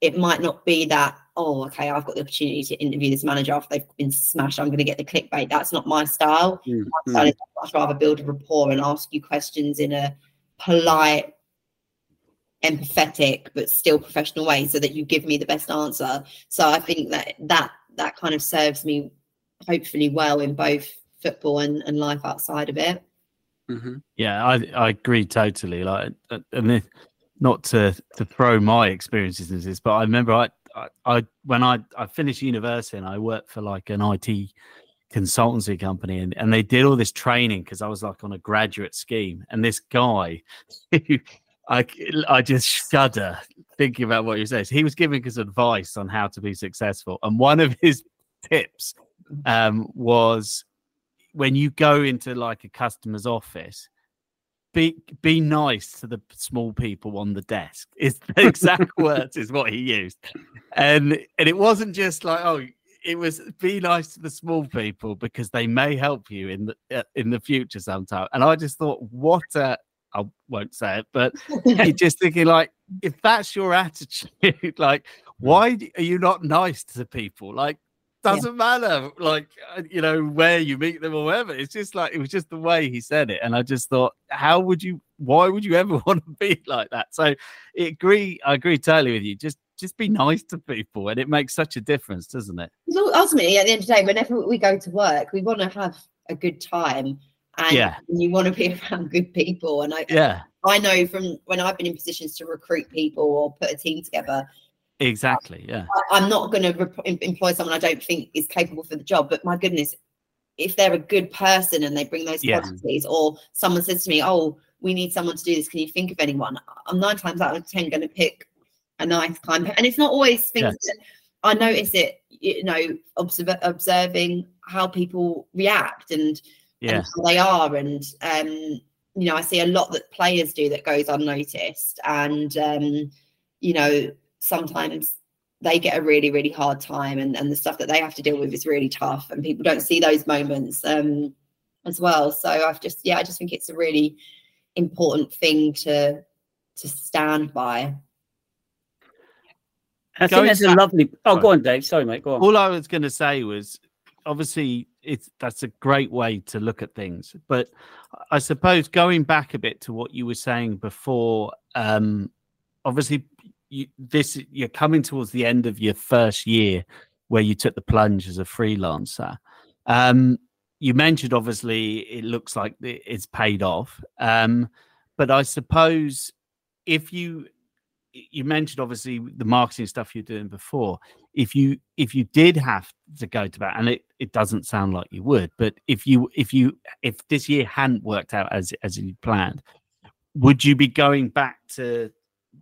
it might not be that oh okay i've got the opportunity to interview this manager after they've been smashed i'm going to get the clickbait. That's not my style. Mm-hmm. my style is much rather build a rapport and ask you questions in a polite, empathetic, but still professional way so that you give me the best answer. So I think that that that kind of serves me hopefully well in both football and, and life outside of it. Mm-hmm. Yeah, I I agree totally. Like, uh, and not to to throw my experiences into this, but I remember I, I, I when I I finished university and I worked for like an IT consultancy company and, and they did all this training because I was like on a graduate scheme. And this guy, *laughs* I, I just shudder thinking about what he says. He was giving us advice on how to be successful. And one of his tips um, was when you go into like a customer's office, be be nice to the small people on the desk. Is the exact *laughs* words is what he used, and and it wasn't just like oh it was be nice to the small people because they may help you in the uh, in the future sometime. And I just thought, what a I won't say it, but you're *laughs* just thinking like, if that's your *laughs* attitude, like, why are you not nice to people? Like, doesn't yeah. matter, like, uh, you know, where you meet them or whatever. It's just like it was just the way he said it, and I just thought, how would you? Why would you ever *laughs* want to be like that? So, I agree. I agree totally with you. Just just be nice to people and it makes such a difference doesn't it? Ultimately at the end of the day whenever we go to work we want to have a good time and yeah. you want to be *laughs* around good people and i yeah. I know from when i've been in positions to recruit people or put a team together exactly yeah. I, am not going to rep- employ someone i don't think is capable for the job but my goodness if they're a good person and they bring those yeah. qualities or someone says to me oh we need someone to do this. Can you think of anyone? I'm nine times out of ten going to pick a nice kind and it's not always things yes. that i notice it you know observe, observing how people react and, yeah. and how they are and um you know i see a lot that players do that goes unnoticed and um you know sometimes they get a really really hard time and, and the stuff that they have to deal with is really tough and people don't see those moments um as well so i've just yeah i just think it's a really important thing to to stand by I think that's a lovely. Oh, go on, Dave. Sorry, mate. Go on. All I was going to say was, obviously, it's that's a great way to look at things. But I suppose going back a bit to what you were saying before, um, obviously, you, this you're coming towards the end of your first year where you took the plunge as a freelancer. Um, you mentioned obviously it looks like it's paid off, um, but I suppose if you you mentioned obviously the marketing stuff you're doing before. If you if you did have to go to that, and it, it doesn't sound like you would, but if you if you if this year hadn't worked out as as you planned, would you be going back to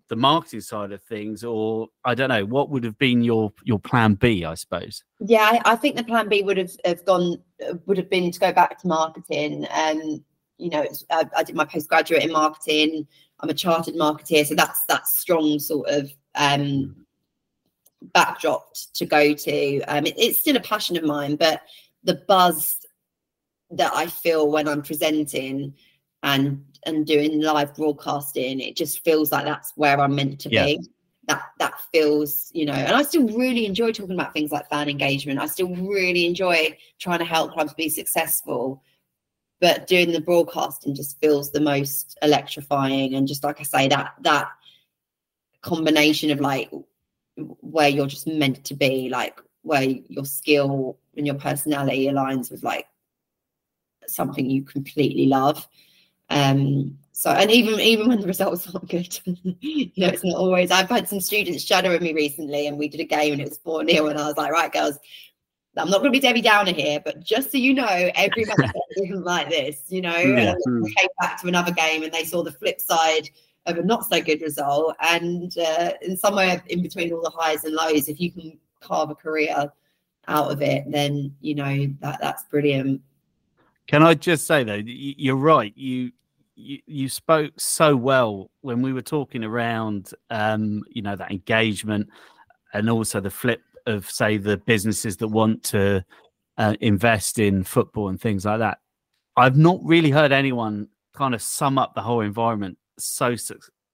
the marketing side of things, or I don't know, what would have been your your plan B? I suppose. Yeah, I, I think the plan B would have, have gone would have been to go back to marketing. And um, you know, I, I did my postgraduate in marketing I'm a chartered marketeer, so that's that strong sort of um, backdrop to go to. Um, it, it's still a passion of mine, but the buzz that I feel when I'm presenting and and doing live broadcasting. It just feels like that's where I'm meant to Yeah. be. That that feels, you know, and I still really enjoy talking about things like fan engagement. I still really enjoy trying to help clubs be successful. But doing the broadcasting just feels the most electrifying and just like I say, that that combination of like where you're just meant to be, like where your skill and your personality aligns with like something you completely love. Um, so and even even when the *laughs* results aren't good, *laughs* you know, it's not always. I've had some students shadowing me recently, and we did a game and it was four 0 and I was like, right, girls, I'm not going to be Debbie Downer here, but just so you know, every match *laughs* isn't like this, you know. Yeah. And came back to another game and they saw the flip side of a not so good result, and uh, and somewhere in between all the highs and lows, if you can carve a career out of it, then you know that that's brilliant. Can I just say though, you're right. You you, you spoke so well when we were talking around, um, you know, that engagement, and also the flip of say the businesses that want to uh, invest in football and things like that. I've not really heard anyone kind of sum up the whole environment so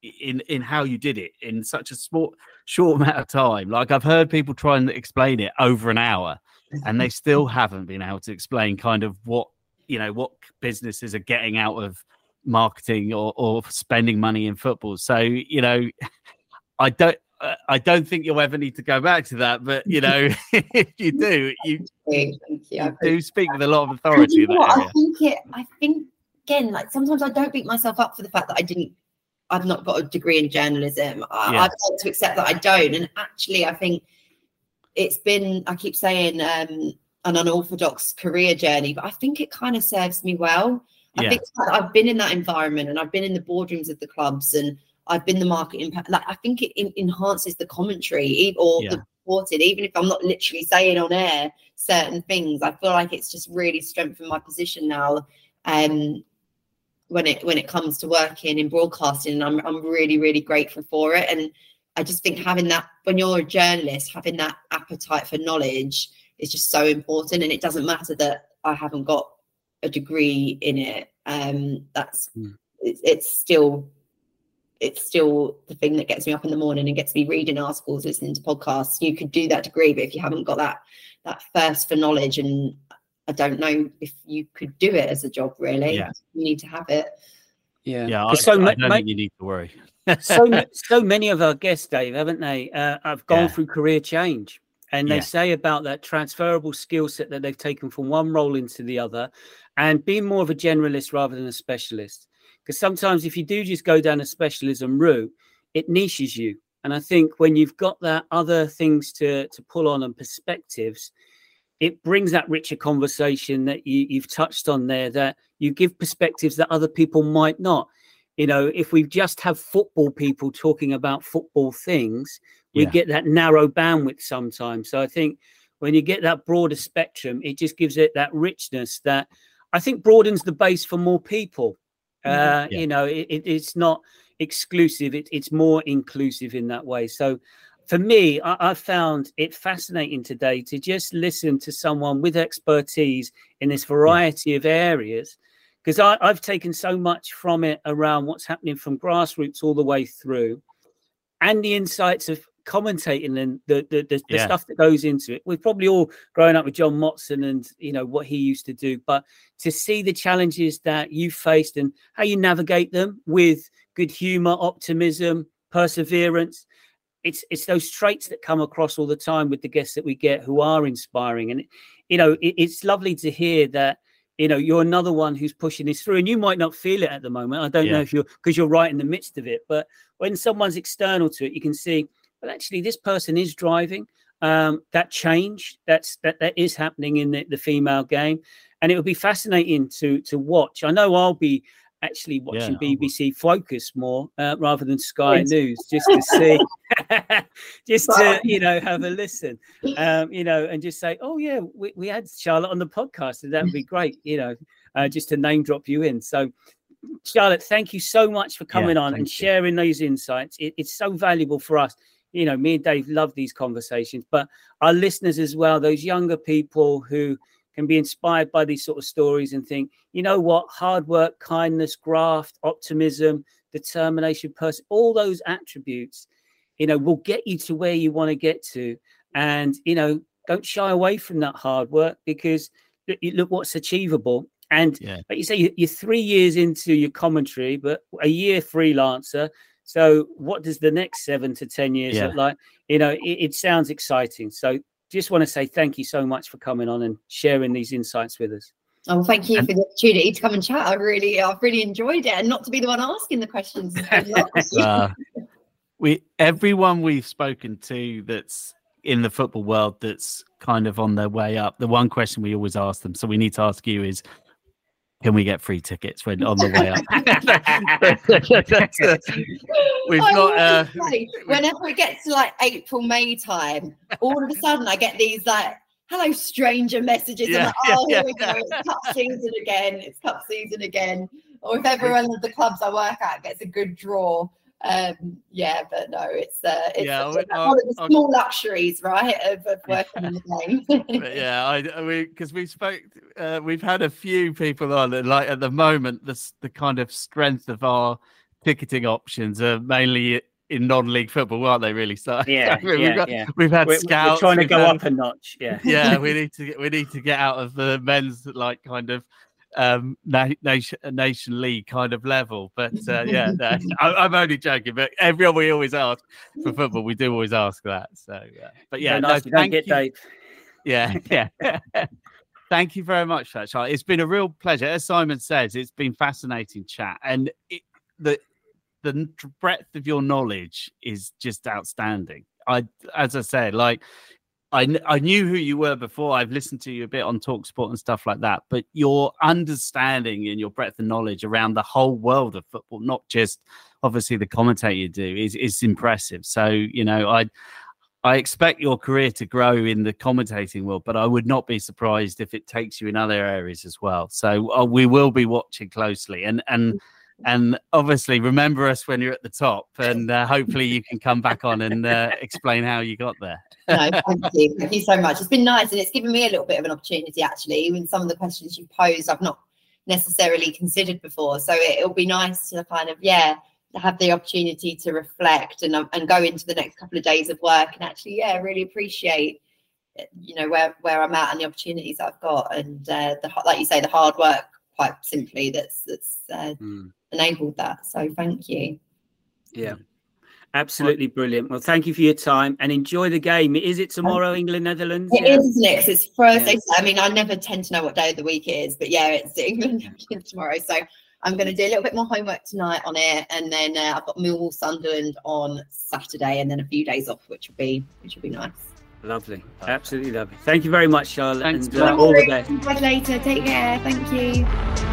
in in how you did it in such a small short *laughs* amount of time. Like I've heard people try and explain it over an hour, and they still *laughs* haven't been able to explain kind of what you know what businesses are getting out of marketing or, or spending money in football. So you know, *laughs* I don't. I don't think you'll ever need to go back to that, but you know, *laughs* if you do, you, Thank you. You do speak with a lot of authority you know what? I think it. I think again, like sometimes I don't beat myself up for the fact that I didn't. I've not got a degree in journalism. I, Yeah. I've got to accept that I don't. And actually, I think it's been. I keep saying um, an unorthodox career journey, but I think it kind of serves me well. I Yeah. think the fact that I've been in that environment and I've been in the boardrooms of the clubs and I've been the market impact. Like I think it en- enhances the commentary or Yeah. the reported, even if I'm not literally saying on air certain things. I feel like it's just really strengthened my position now. Um, when it when it comes to working in broadcasting, and I'm I'm really really grateful for it. And I just think having that when you're a journalist, having that appetite for knowledge is just so important. And it doesn't matter that I haven't got a degree in it. Um, that's Mm. it's, it's still it's still the thing that gets me up in the morning and gets me reading articles, listening to podcasts. You could do that degree, but if you haven't got that that thirst for knowledge, and I don't know if you could do it as a job, really. Yeah. You need to have it. Yeah. Yeah, I, 'Cause so, I ma- don't ma- think you need to worry. *laughs* so so many of our guests, Dave, haven't they? Uh, have gone Yeah. through career change, and they Yeah. say about that transferable skill set that they've taken from one role into the other, and being more of a generalist rather than a specialist. Because sometimes, if you do just go down a specialism route, it niches you. And I think when you've got that other things to to pull on and perspectives, it brings that richer conversation that you, you've touched on there. That you give perspectives that other people might not you know, if we just have football people talking about football things, we Yeah. get that narrow bandwidth sometimes. So I think when you get that broader spectrum, it just gives it that richness that I think broadens the base for more people. Uh, Mm-hmm. Yeah. You know, it, it, it's not exclusive; it, it's more inclusive in that way. So for me, I, I found it fascinating today to just listen to someone with expertise in this variety of areas because I've taken so much from it around what's happening from grassroots all the way through, and the insights of commentating and the the, the, the Yeah. stuff that goes into it. We've probably all grown up with John Motson and you know what he used to do, but to see the challenges that you faced and how you navigate them with good humor, optimism, perseverance. It's it's those traits that come across all the time with the guests that we get who are inspiring, and you know it, it's lovely to hear that you know you're another one who's pushing this through and you might not feel it at the moment i don't know if you're because you're right in the midst of it but when someone's external to it you can see well actually this person is driving um, that change that's that that is happening in the, the female game and it would be fascinating to to watch i know i'll be actually watching I will. bbc focus more uh, rather than sky Yes. news just to see *laughs* just to you know have a listen um, you know, and just say, "Oh yeah, we, we had Charlotte on the podcast, and that would be great," you know, uh, just to name drop you in. So, Charlotte, thank you so much for coming on and you. sharing those insights. It, it's so valuable for us. You know, me and Dave love these conversations, but our listeners as well, those younger people who can be inspired by these sort of stories and think, you know what, hard work, kindness, graft, optimism, determination, person, all those attributes, you know, will get you to where you want to get to. And, you know, don't shy away from that hard work because look what's achievable. And yeah. like you say, you're three years into your commentary, but a year freelancer. So, what does the next seven to 10 years yeah. look like? You know, it, it sounds exciting. So, just want to say thank you so much for coming on and sharing these insights with us. Oh, thank you and, for the opportunity to come and chat. I really, I've really enjoyed it, and not to be the one asking the questions. *laughs* uh, we, everyone we've spoken to that's in the football world that's kind of on their way up. The one question we always ask them, so we need to ask you, is can we get free tickets when on the way up? *laughs* we've got. Uh, whenever it gets to like April, May time, all of a sudden I get these like "Hello, stranger" messages. Yeah, like, oh, yeah, here we go. *laughs* It's cup season again. It's cup season again. Or if everyone of the clubs I work at gets a good draw, um yeah but no it's uh it's yeah, one of the small luxuries right of, of working in the *laughs* game yeah i, I mean because we spoke uh, we've had a few people on and like at the moment the, the kind of strength of our ticketing options are mainly in non-league football, aren't they? Really? So *laughs* yeah, we've, yeah, got, yeah. we've had we're, scouts. We're trying to go had, up a notch. Yeah, yeah. We *laughs* need to get we need to get out of the men's like kind of um nation nation league kind of level but uh, yeah no, *laughs* *laughs* I, am only joking but everyone we always ask for football we do always ask that so uh, but yeah no, thank you. Dave. yeah *laughs* yeah thank you very much for that Charlie. it's been a real pleasure as simon says it's been fascinating chat and it, the the breadth of your knowledge is just outstanding i as i said like I, I knew who you were before. I've listened to you a bit on Talksport and stuff like that. But your understanding and your breadth of knowledge around the whole world of football, not just obviously the commentator you do, is is impressive. So you know, I I expect your career to grow in the commentating world, but I would not be surprised if it takes you in other areas as well. So uh, we will be watching closely, and and and obviously remember us when you're at the top, and uh, hopefully you can come back on and uh, explain how you got there no, thank you. Thank you so much. It's been nice and it's given me a little bit of an opportunity actually. Even some of the questions you posed, I've not necessarily considered before. So it, will be nice to kind of, yeah, have the opportunity to reflect and, and go into the next couple of days of work and actually, yeah, really appreciate you know where where I'm at and the opportunities I've got and uh, the like you say the hard work quite simply that's that's uh, mm. Enabled that so thank you yeah Absolutely brilliant. Well, thank you for your time and enjoy the game. Is it tomorrow, England, Netherlands? It yeah? is, isn't it's Thursday. Yeah. I mean, I never tend to know what day of the week it is, but yeah, it's England *laughs* tomorrow. So I'm going to do a little bit more homework tonight on it, and then uh, I've got Millwall Sunderland on Saturday, and then a few days off, which will be which will be nice. Lovely, absolutely lovely. Thank you very much, Charlotte, Thanks, and uh, all the best. Later. Take care. Thank you.